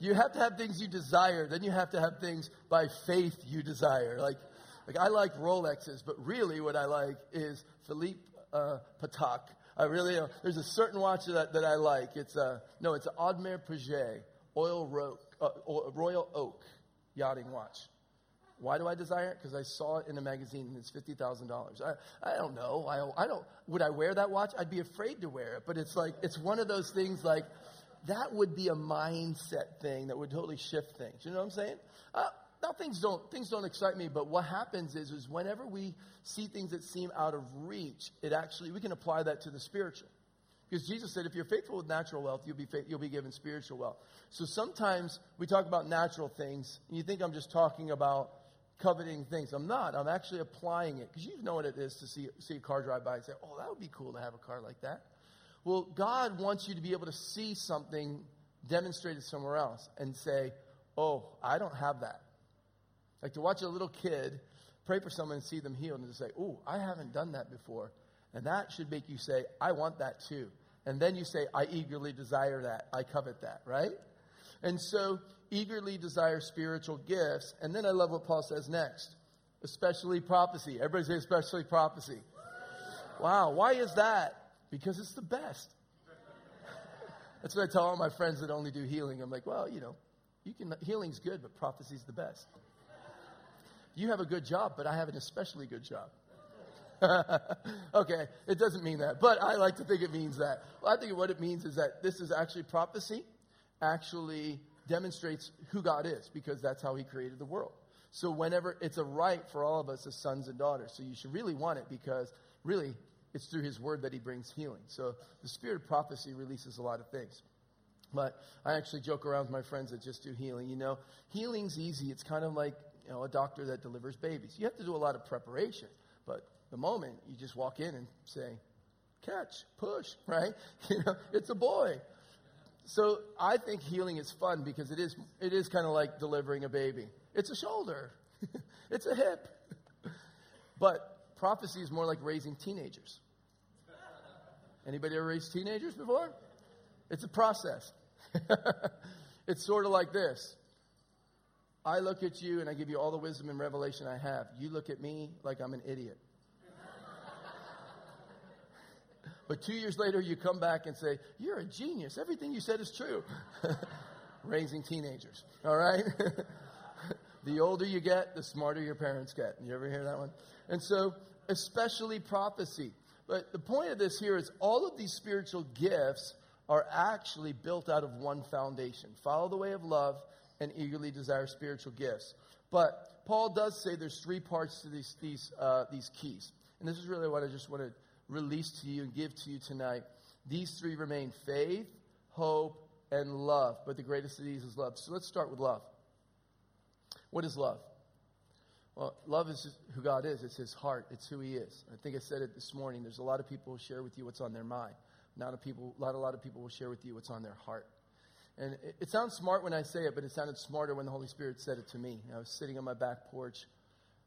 you have to have things you desire. Then you have to have things by faith you desire. Like, like I like Rolexes, but really what I like is Philippe uh, Patek. I really, uh, there's a certain watch that, that I like. It's a, no, it's an Audemars Piguet oil ro- uh, Royal Oak yachting watch. Why do I desire it? Because I saw it in a magazine and it's fifty thousand dollars. I I don't know. I I don't. Would I wear that watch? I'd be afraid to wear it. But it's like it's one of those things like that would be a mindset thing that would totally shift things. You know what I'm saying? Uh, now things don't things don't excite me, but what happens is is whenever we see things that seem out of reach, it actually we can apply that to the spiritual. Because Jesus said, if you're faithful with natural wealth, you'll be, you'll be given spiritual wealth. So sometimes we talk about natural things, and you think I'm just talking about coveting things. I'm not. I'm actually applying it. Because you know what it is to see, see a car drive by and say, oh, that would be cool to have a car like that. Well, God wants you to be able to see something demonstrated somewhere else and say, oh, I don't have that. Like to watch a little kid pray for someone and see them healed and to say, oh, I haven't done that before. And that should make you say, I want that too. And then you say, I eagerly desire that. I covet that, right? And so, eagerly desire spiritual gifts. And then I love what Paul says next, especially prophecy. Everybody say, especially prophecy. Wow, why is that? Because it's the best. That's what I tell all my friends that only do healing. I'm like, well, you know, you can healing's good, but prophecy's the best. You have a good job, but I have an especially good job. okay, it doesn't mean that, but I like to think it means that. Well, I think what it means is that this is actually prophecy, actually demonstrates who God is, because that's how He created the world. So, whenever it's a right for all of us as sons and daughters, so you should really want it because really it's through His word that He brings healing. So, the spirit of prophecy releases a lot of things. But I actually joke around with my friends that just do healing. You know, healing's easy. It's kind of like you know a doctor that delivers babies. You have to do a lot of preparation, but the moment you just walk in and say, catch, push, right? You know, it's a boy. So I think healing is fun because it is, it is kind of like delivering a baby. It's a shoulder. it's a hip. But prophecy is more like raising teenagers. Anybody ever raised teenagers before? It's a process. it's sort of like this. I look at you and I give you all the wisdom and revelation I have. You look at me like I'm an idiot. But two years later, you come back and say, You're a genius. Everything you said is true. Raising teenagers, all right? the older you get, the smarter your parents get. You ever hear that one? And so, especially prophecy. But the point of this here is all of these spiritual gifts are actually built out of one foundation follow the way of love and eagerly desire spiritual gifts. But Paul does say there's three parts to these, these, uh, these keys. And this is really what I just want to release to you and give to you tonight. These three remain faith, hope, and love. But the greatest of these is love. So let's start with love. What is love? Well, love is who God is. It's His heart. It's who He is. I think I said it this morning. There's a lot of people who share with you what's on their mind. Not a people, not a lot of people will share with you what's on their heart. And it, it sounds smart when I say it, but it sounded smarter when the Holy Spirit said it to me. I was sitting on my back porch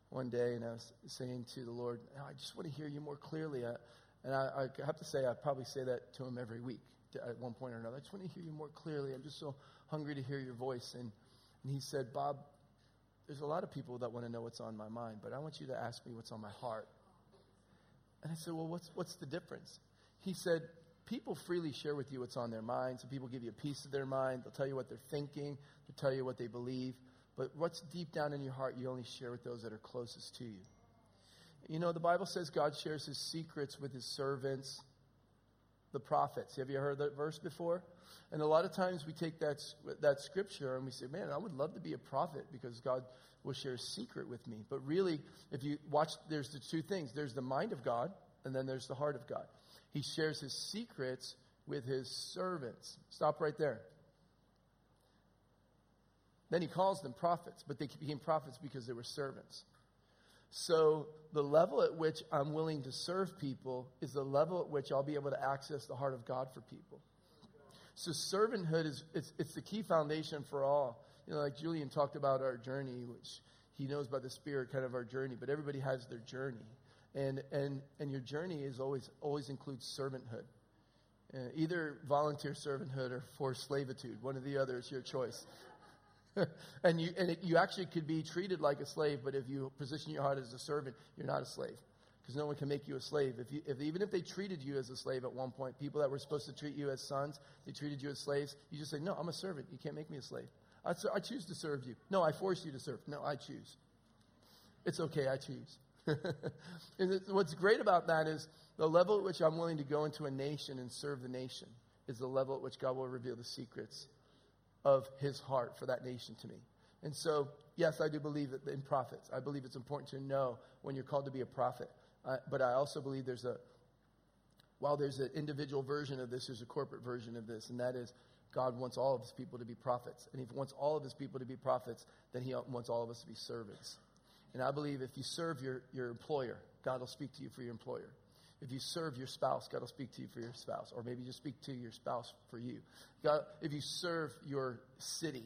one day and I was saying to the Lord, I just want to hear you more clearly. I, and I, I, have to say, I probably say that to him every week at one point or another. I just want to hear you more clearly. I'm just so hungry to hear your voice. And, and he said, Bob, there's a lot of people that want to know what's on my mind, but I want you to ask me what's on my heart. And I said, Well, what's, what's the difference? He said, People freely share with you what's on their mind. Some people give you a piece of their mind. They'll tell you what they're thinking, they'll tell you what they believe. But what's deep down in your heart, you only share with those that are closest to you. You know, the Bible says God shares his secrets with his servants, the prophets. Have you heard that verse before? And a lot of times we take that, that scripture and we say, man, I would love to be a prophet because God will share a secret with me. But really, if you watch, there's the two things there's the mind of God, and then there's the heart of God. He shares his secrets with his servants. Stop right there. Then he calls them prophets, but they became prophets because they were servants. So the level at which I'm willing to serve people is the level at which I'll be able to access the heart of God for people. So servanthood is it's, it's the key foundation for all. You know, like Julian talked about our journey, which he knows by the Spirit kind of our journey, but everybody has their journey. And, and, and your journey is always, always includes servanthood. Uh, either volunteer servanthood or forced slavitude. One or the other is your choice. and you, and it, you actually could be treated like a slave, but if you position your heart as a servant, you're not a slave. Because no one can make you a slave. If you, if, even if they treated you as a slave at one point, people that were supposed to treat you as sons, they treated you as slaves, you just say, No, I'm a servant. You can't make me a slave. I, I choose to serve you. No, I force you to serve. No, I choose. It's okay, I choose. what's great about that is the level at which I'm willing to go into a nation and serve the nation is the level at which God will reveal the secrets of his heart for that nation to me. And so, yes, I do believe that in prophets. I believe it's important to know when you're called to be a prophet. Uh, but I also believe there's a, while there's an individual version of this, there's a corporate version of this, and that is God wants all of his people to be prophets. And if he wants all of his people to be prophets, then he wants all of us to be servants. And I believe if you serve your, your employer, God will speak to you for your employer. If you serve your spouse, God will speak to you for your spouse. Or maybe just speak to your spouse for you. God, if you serve your city,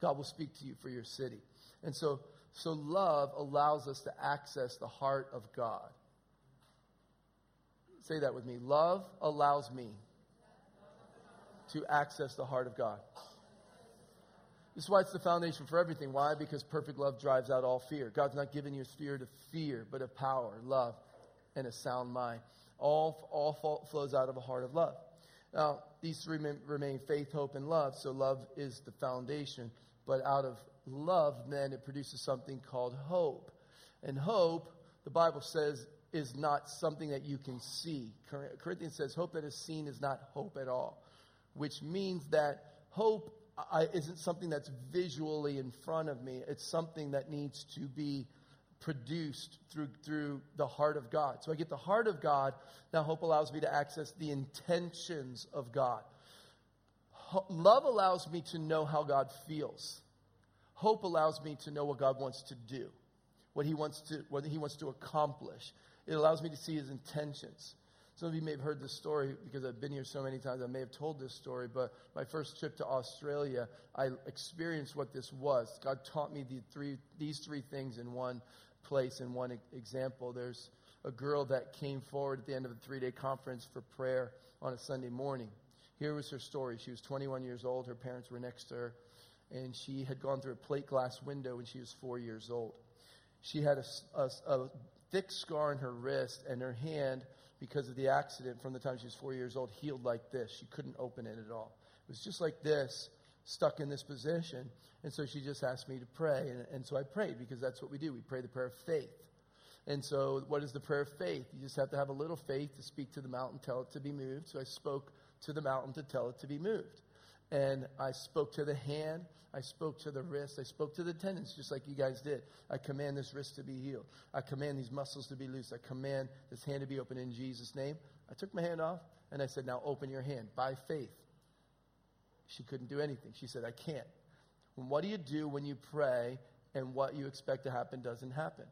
God will speak to you for your city. And so, so love allows us to access the heart of God. Say that with me. Love allows me to access the heart of God. This is why it's the foundation for everything. Why? Because perfect love drives out all fear. God's not giving you a spirit of fear, but of power, love, and a sound mind. All, all flows out of a heart of love. Now, these three remain faith, hope, and love. So love is the foundation. But out of love, then, it produces something called hope. And hope, the Bible says, is not something that you can see. Corinthians says, hope that is seen is not hope at all, which means that hope isn't something that's visually in front of me. It's something that needs to be produced through, through the heart of God. So I get the heart of God. Now, hope allows me to access the intentions of God. Love allows me to know how God feels. Hope allows me to know what God wants to do, what He wants to, what He wants to accomplish. It allows me to see His intentions. Some of you may have heard this story because I've been here so many times. I may have told this story, but my first trip to Australia, I experienced what this was. God taught me the three, these three things in one place, in one example. There's a girl that came forward at the end of a three day conference for prayer on a Sunday morning. Here was her story. She was 21 years old. Her parents were next to her, and she had gone through a plate glass window when she was four years old. She had a, a, a thick scar on her wrist, and her hand because of the accident from the time she was four years old healed like this. She couldn't open it at all. It was just like this, stuck in this position. And so she just asked me to pray. And, and so I prayed because that's what we do. We pray the prayer of faith. And so, what is the prayer of faith? You just have to have a little faith to speak to the mountain, tell it to be moved. So I spoke to the mountain to tell it to be moved. And I spoke to the hand, I spoke to the wrist, I spoke to the tendons, just like you guys did. I command this wrist to be healed. I command these muscles to be loose. I command this hand to be open in Jesus' name. I took my hand off and I said, Now open your hand by faith. She couldn't do anything. She said, I can't. And what do you do when you pray and what you expect to happen doesn't happen?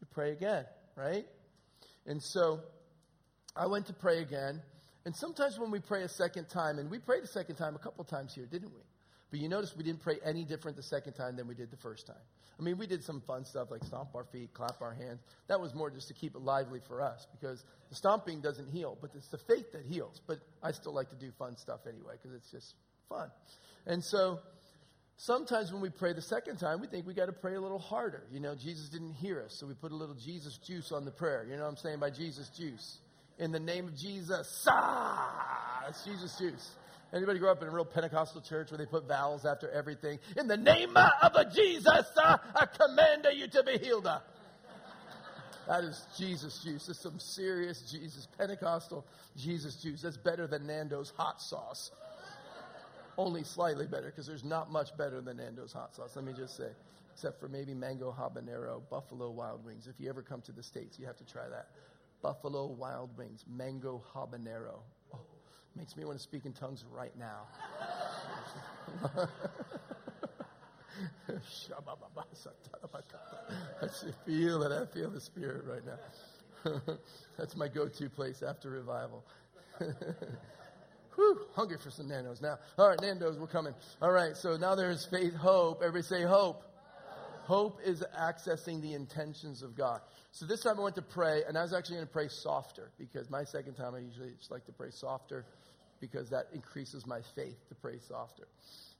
You pray again, right? And so I went to pray again. And sometimes when we pray a second time, and we prayed a second time a couple times here, didn't we? But you notice we didn't pray any different the second time than we did the first time. I mean, we did some fun stuff like stomp our feet, clap our hands. That was more just to keep it lively for us because the stomping doesn't heal, but it's the faith that heals. But I still like to do fun stuff anyway because it's just fun. And so sometimes when we pray the second time, we think we got to pray a little harder. You know, Jesus didn't hear us, so we put a little Jesus juice on the prayer. You know what I'm saying by Jesus juice? In the name of Jesus. Ah, that's Jesus juice. Anybody grow up in a real Pentecostal church where they put vowels after everything? In the name of a Jesus, uh, I command you to be healed. That is Jesus juice. That's some serious Jesus, Pentecostal Jesus juice. That's better than Nando's hot sauce. Only slightly better because there's not much better than Nando's hot sauce, let me just say. Except for maybe mango habanero, buffalo wild wings. If you ever come to the States, you have to try that. Buffalo wild wings, mango habanero. Oh, makes me want to speak in tongues right now. I feel it. I feel the Spirit right now. That's my go to place after revival. Whew, hungry for some Nando's now. All right, Nando's, we're coming. All right, so now there's faith, hope. Everybody say hope. Hope is accessing the intentions of God. So this time I went to pray, and I was actually going to pray softer because my second time I usually just like to pray softer because that increases my faith to pray softer.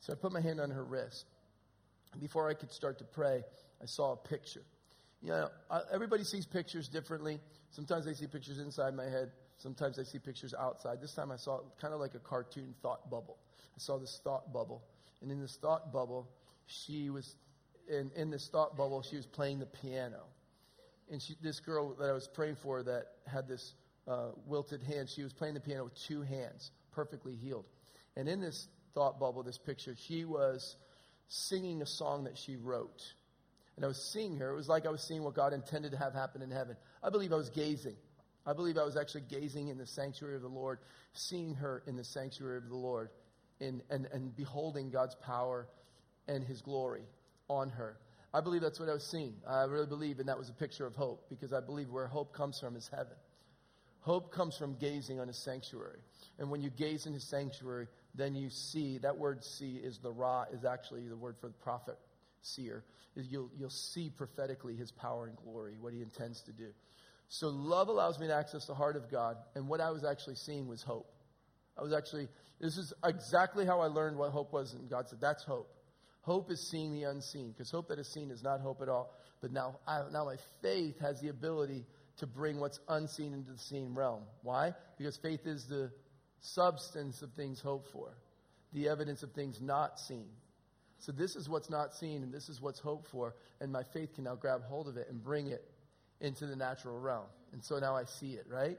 So I put my hand on her wrist. Before I could start to pray, I saw a picture. You know, everybody sees pictures differently. Sometimes they see pictures inside my head. Sometimes I see pictures outside. This time I saw kind of like a cartoon thought bubble. I saw this thought bubble. And in this thought bubble, she was, in, in this thought bubble, she was playing the piano. And she, this girl that I was praying for that had this uh, wilted hand, she was playing the piano with two hands, perfectly healed. And in this thought bubble, this picture, she was singing a song that she wrote. And I was seeing her. It was like I was seeing what God intended to have happen in heaven. I believe I was gazing. I believe I was actually gazing in the sanctuary of the Lord, seeing her in the sanctuary of the Lord, in, and, and beholding God's power and his glory on her. I believe that's what I was seeing. I really believe, and that was a picture of hope, because I believe where hope comes from is heaven. Hope comes from gazing on his sanctuary. And when you gaze in his sanctuary, then you see that word see is the ra is actually the word for the prophet seer you'll you'll see prophetically his power and glory what he intends to do so love allows me to access the heart of god and what i was actually seeing was hope i was actually this is exactly how i learned what hope was and god said that's hope hope is seeing the unseen because hope that is seen is not hope at all but now I, now my faith has the ability to bring what's unseen into the seen realm why because faith is the substance of things hoped for, the evidence of things not seen. So this is what's not seen and this is what's hoped for, and my faith can now grab hold of it and bring it into the natural realm. And so now I see it, right?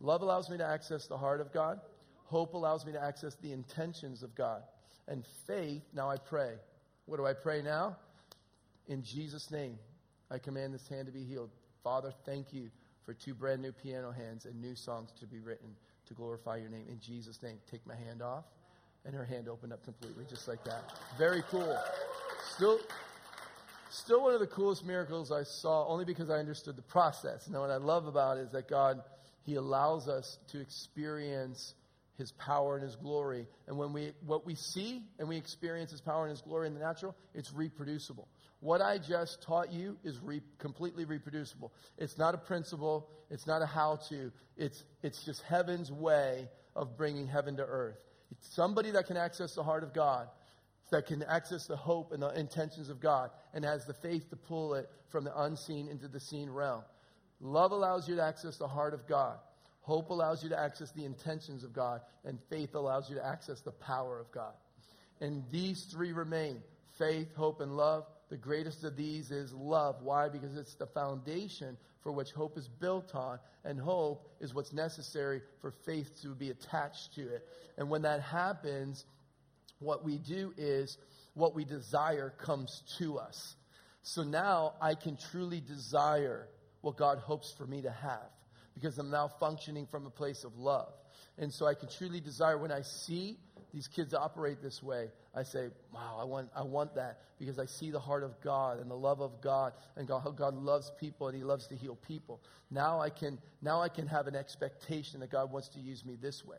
Love allows me to access the heart of God. Hope allows me to access the intentions of God. And faith, now I pray. What do I pray now? In Jesus' name, I command this hand to be healed. Father, thank you for two brand new piano hands and new songs to be written to glorify your name. In Jesus' name, take my hand off. And her hand opened up completely, just like that. Very cool. Still, still one of the coolest miracles I saw, only because I understood the process. And what I love about it is that God, He allows us to experience His power and His glory. And when we, what we see and we experience His power and His glory in the natural, it's reproducible. What I just taught you is re- completely reproducible. It's not a principle. It's not a how to. It's, it's just heaven's way of bringing heaven to earth. It's somebody that can access the heart of God, that can access the hope and the intentions of God, and has the faith to pull it from the unseen into the seen realm. Love allows you to access the heart of God. Hope allows you to access the intentions of God, and faith allows you to access the power of God. And these three remain faith, hope, and love. The greatest of these is love. Why? Because it's the foundation for which hope is built on, and hope is what's necessary for faith to be attached to it. And when that happens, what we do is what we desire comes to us. So now I can truly desire what God hopes for me to have because I'm now functioning from a place of love. And so I can truly desire when I see these kids operate this way, I say, wow, I want, I want that because I see the heart of God and the love of God and God, how God loves people and He loves to heal people. Now I can, now I can have an expectation that God wants to use me this way.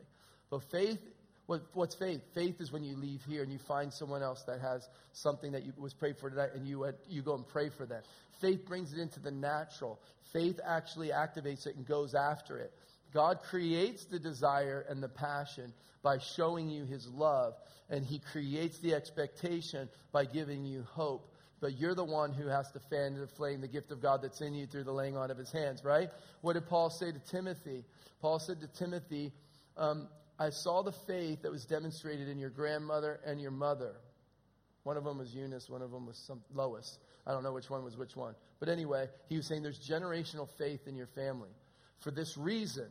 But faith, what, what's faith? Faith is when you leave here and you find someone else that has something that you was prayed for tonight and you, you go and pray for them. Faith brings it into the natural. Faith actually activates it and goes after it. God creates the desire and the passion by showing you his love, and he creates the expectation by giving you hope. But you're the one who has to fan the flame, the gift of God that's in you through the laying on of his hands, right? What did Paul say to Timothy? Paul said to Timothy, um, I saw the faith that was demonstrated in your grandmother and your mother. One of them was Eunice, one of them was some, Lois. I don't know which one was which one. But anyway, he was saying there's generational faith in your family. For this reason,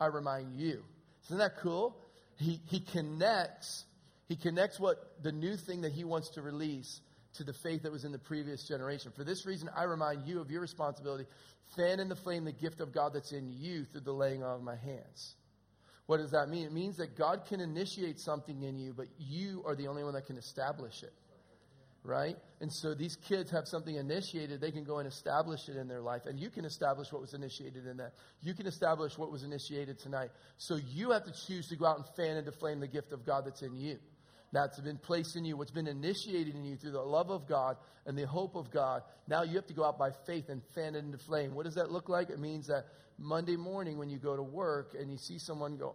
I remind you. Isn't that cool? He, he connects he connects what the new thing that he wants to release to the faith that was in the previous generation. For this reason, I remind you of your responsibility. Fan in the flame the gift of God that's in you through the laying on of my hands. What does that mean? It means that God can initiate something in you, but you are the only one that can establish it. Right? And so these kids have something initiated, they can go and establish it in their life. And you can establish what was initiated in that. You can establish what was initiated tonight. So you have to choose to go out and fan into flame the gift of God that's in you that's been placed in you, what's been initiated in you through the love of God and the hope of God. Now you have to go out by faith and fan it into flame. What does that look like? It means that Monday morning when you go to work and you see someone go,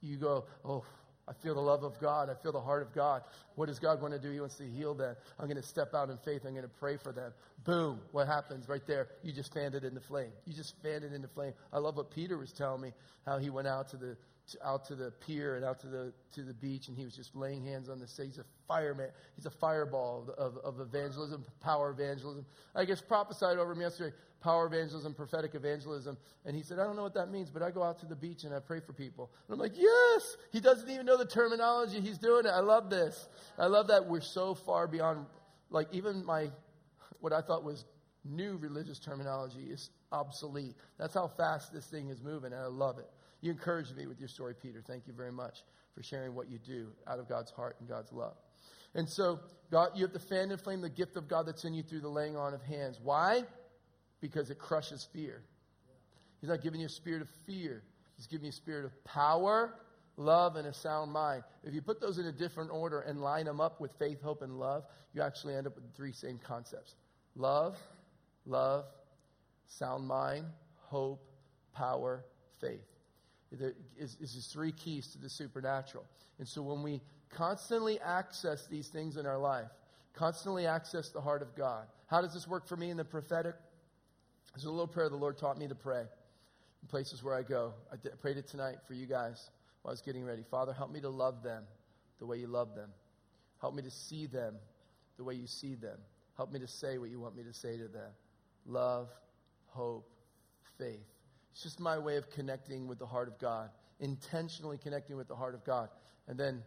you go, oh, I feel the love of God. I feel the heart of God. What does God want to do? He wants to heal them. I'm going to step out in faith. I'm going to pray for them. Boom. What happens right there? You just fanned it into flame. You just fanned it into flame. I love what Peter was telling me, how he went out to the out to the pier and out to the to the beach, and he was just laying hands on the sea. He's a fireman. He's a fireball of, of, of evangelism, power evangelism. I guess prophesied over him yesterday, power evangelism, prophetic evangelism. And he said, I don't know what that means, but I go out to the beach and I pray for people. And I'm like, yes. He doesn't even know the terminology. He's doing it. I love this. I love that we're so far beyond, like even my, what I thought was new religious terminology is obsolete. That's how fast this thing is moving, and I love it. You encouraged me with your story, Peter. Thank you very much for sharing what you do out of God's heart and God's love. And so, God, you have to fan and flame the gift of God that's in you through the laying on of hands. Why? Because it crushes fear. He's not giving you a spirit of fear. He's giving you a spirit of power, love, and a sound mind. If you put those in a different order and line them up with faith, hope, and love, you actually end up with the three same concepts love, love, sound mind, hope, power, faith is, is these three keys to the supernatural. And so when we constantly access these things in our life, constantly access the heart of God, how does this work for me in the prophetic? There's a little prayer the Lord taught me to pray in places where I go. I prayed it tonight for you guys while I was getting ready. Father, help me to love them the way you love them. Help me to see them the way you see them. Help me to say what you want me to say to them. Love, hope, faith. It's just my way of connecting with the heart of God, intentionally connecting with the heart of God. And then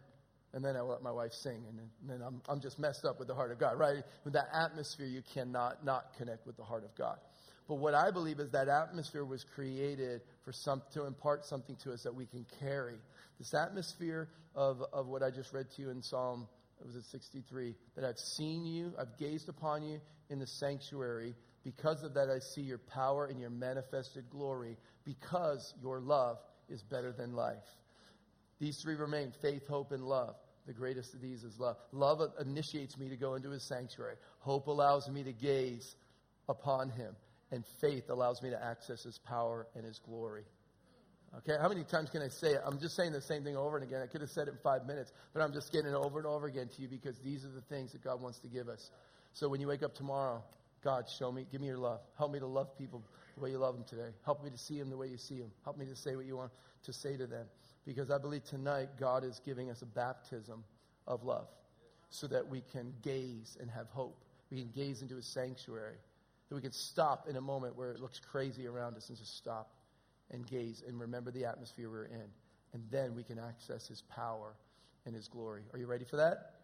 and then I let my wife sing, and then, and then I'm, I'm just messed up with the heart of God, right? With that atmosphere, you cannot not connect with the heart of God. But what I believe is that atmosphere was created for some, to impart something to us that we can carry. This atmosphere of, of what I just read to you in Psalm, it was at 63, that I've seen you, I've gazed upon you in the sanctuary, because of that, I see your power and your manifested glory because your love is better than life. These three remain faith, hope, and love. The greatest of these is love. Love initiates me to go into his sanctuary. Hope allows me to gaze upon him. And faith allows me to access his power and his glory. Okay, how many times can I say it? I'm just saying the same thing over and again. I could have said it in five minutes, but I'm just getting it over and over again to you because these are the things that God wants to give us. So when you wake up tomorrow, God, show me, give me your love. Help me to love people the way you love them today. Help me to see them the way you see them. Help me to say what you want to say to them. Because I believe tonight God is giving us a baptism of love so that we can gaze and have hope. We can gaze into his sanctuary. That we can stop in a moment where it looks crazy around us and just stop and gaze and remember the atmosphere we're in. And then we can access his power and his glory. Are you ready for that?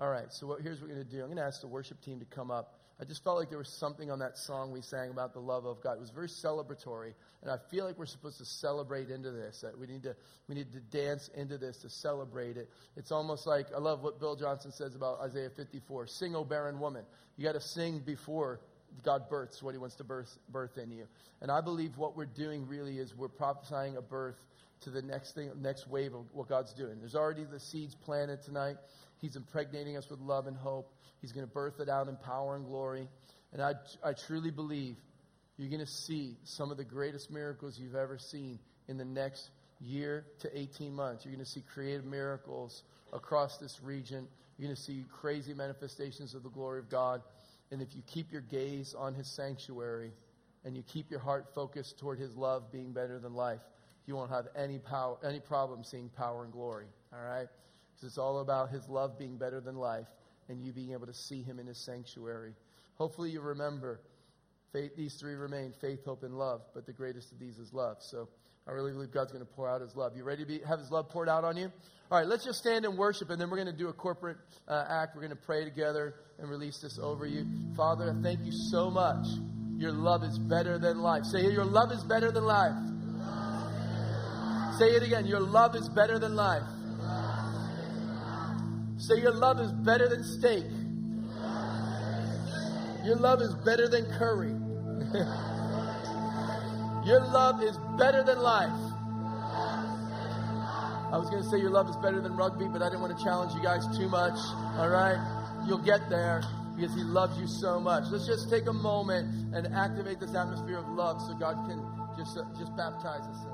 All right, so what, here's what we're going to do. I'm going to ask the worship team to come up. I just felt like there was something on that song we sang about the love of God. It was very celebratory, and I feel like we're supposed to celebrate into this. That we need to we need to dance into this to celebrate it. It's almost like I love what Bill Johnson says about Isaiah 54. Sing, O barren woman. You got to sing before God births what He wants to birth birth in you. And I believe what we're doing really is we're prophesying a birth to the next thing, next wave of what God's doing. There's already the seeds planted tonight. He's impregnating us with love and hope. He's going to birth it out in power and glory. And I, I truly believe you're going to see some of the greatest miracles you've ever seen in the next year to 18 months. You're going to see creative miracles across this region. You're going to see crazy manifestations of the glory of God. And if you keep your gaze on His sanctuary and you keep your heart focused toward His love being better than life, you won't have any power, any problem seeing power and glory. All right? Because it's all about His love being better than life and you being able to see him in his sanctuary. Hopefully, you remember faith, these three remain faith, hope, and love, but the greatest of these is love. So I really believe God's going to pour out his love. You ready to be, have his love poured out on you? All right, let's just stand and worship, and then we're going to do a corporate uh, act. We're going to pray together and release this over you. Father, thank you so much. Your love is better than life. Say, Your love is better than life. Say it again. Your love is better than life. Say, Your love is better than steak. Your love is better than curry. Your love is better than life. I was going to say your love is better than rugby, but I didn't want to challenge you guys too much. All right? You'll get there because He loves you so much. Let's just take a moment and activate this atmosphere of love so God can just, uh, just baptize us?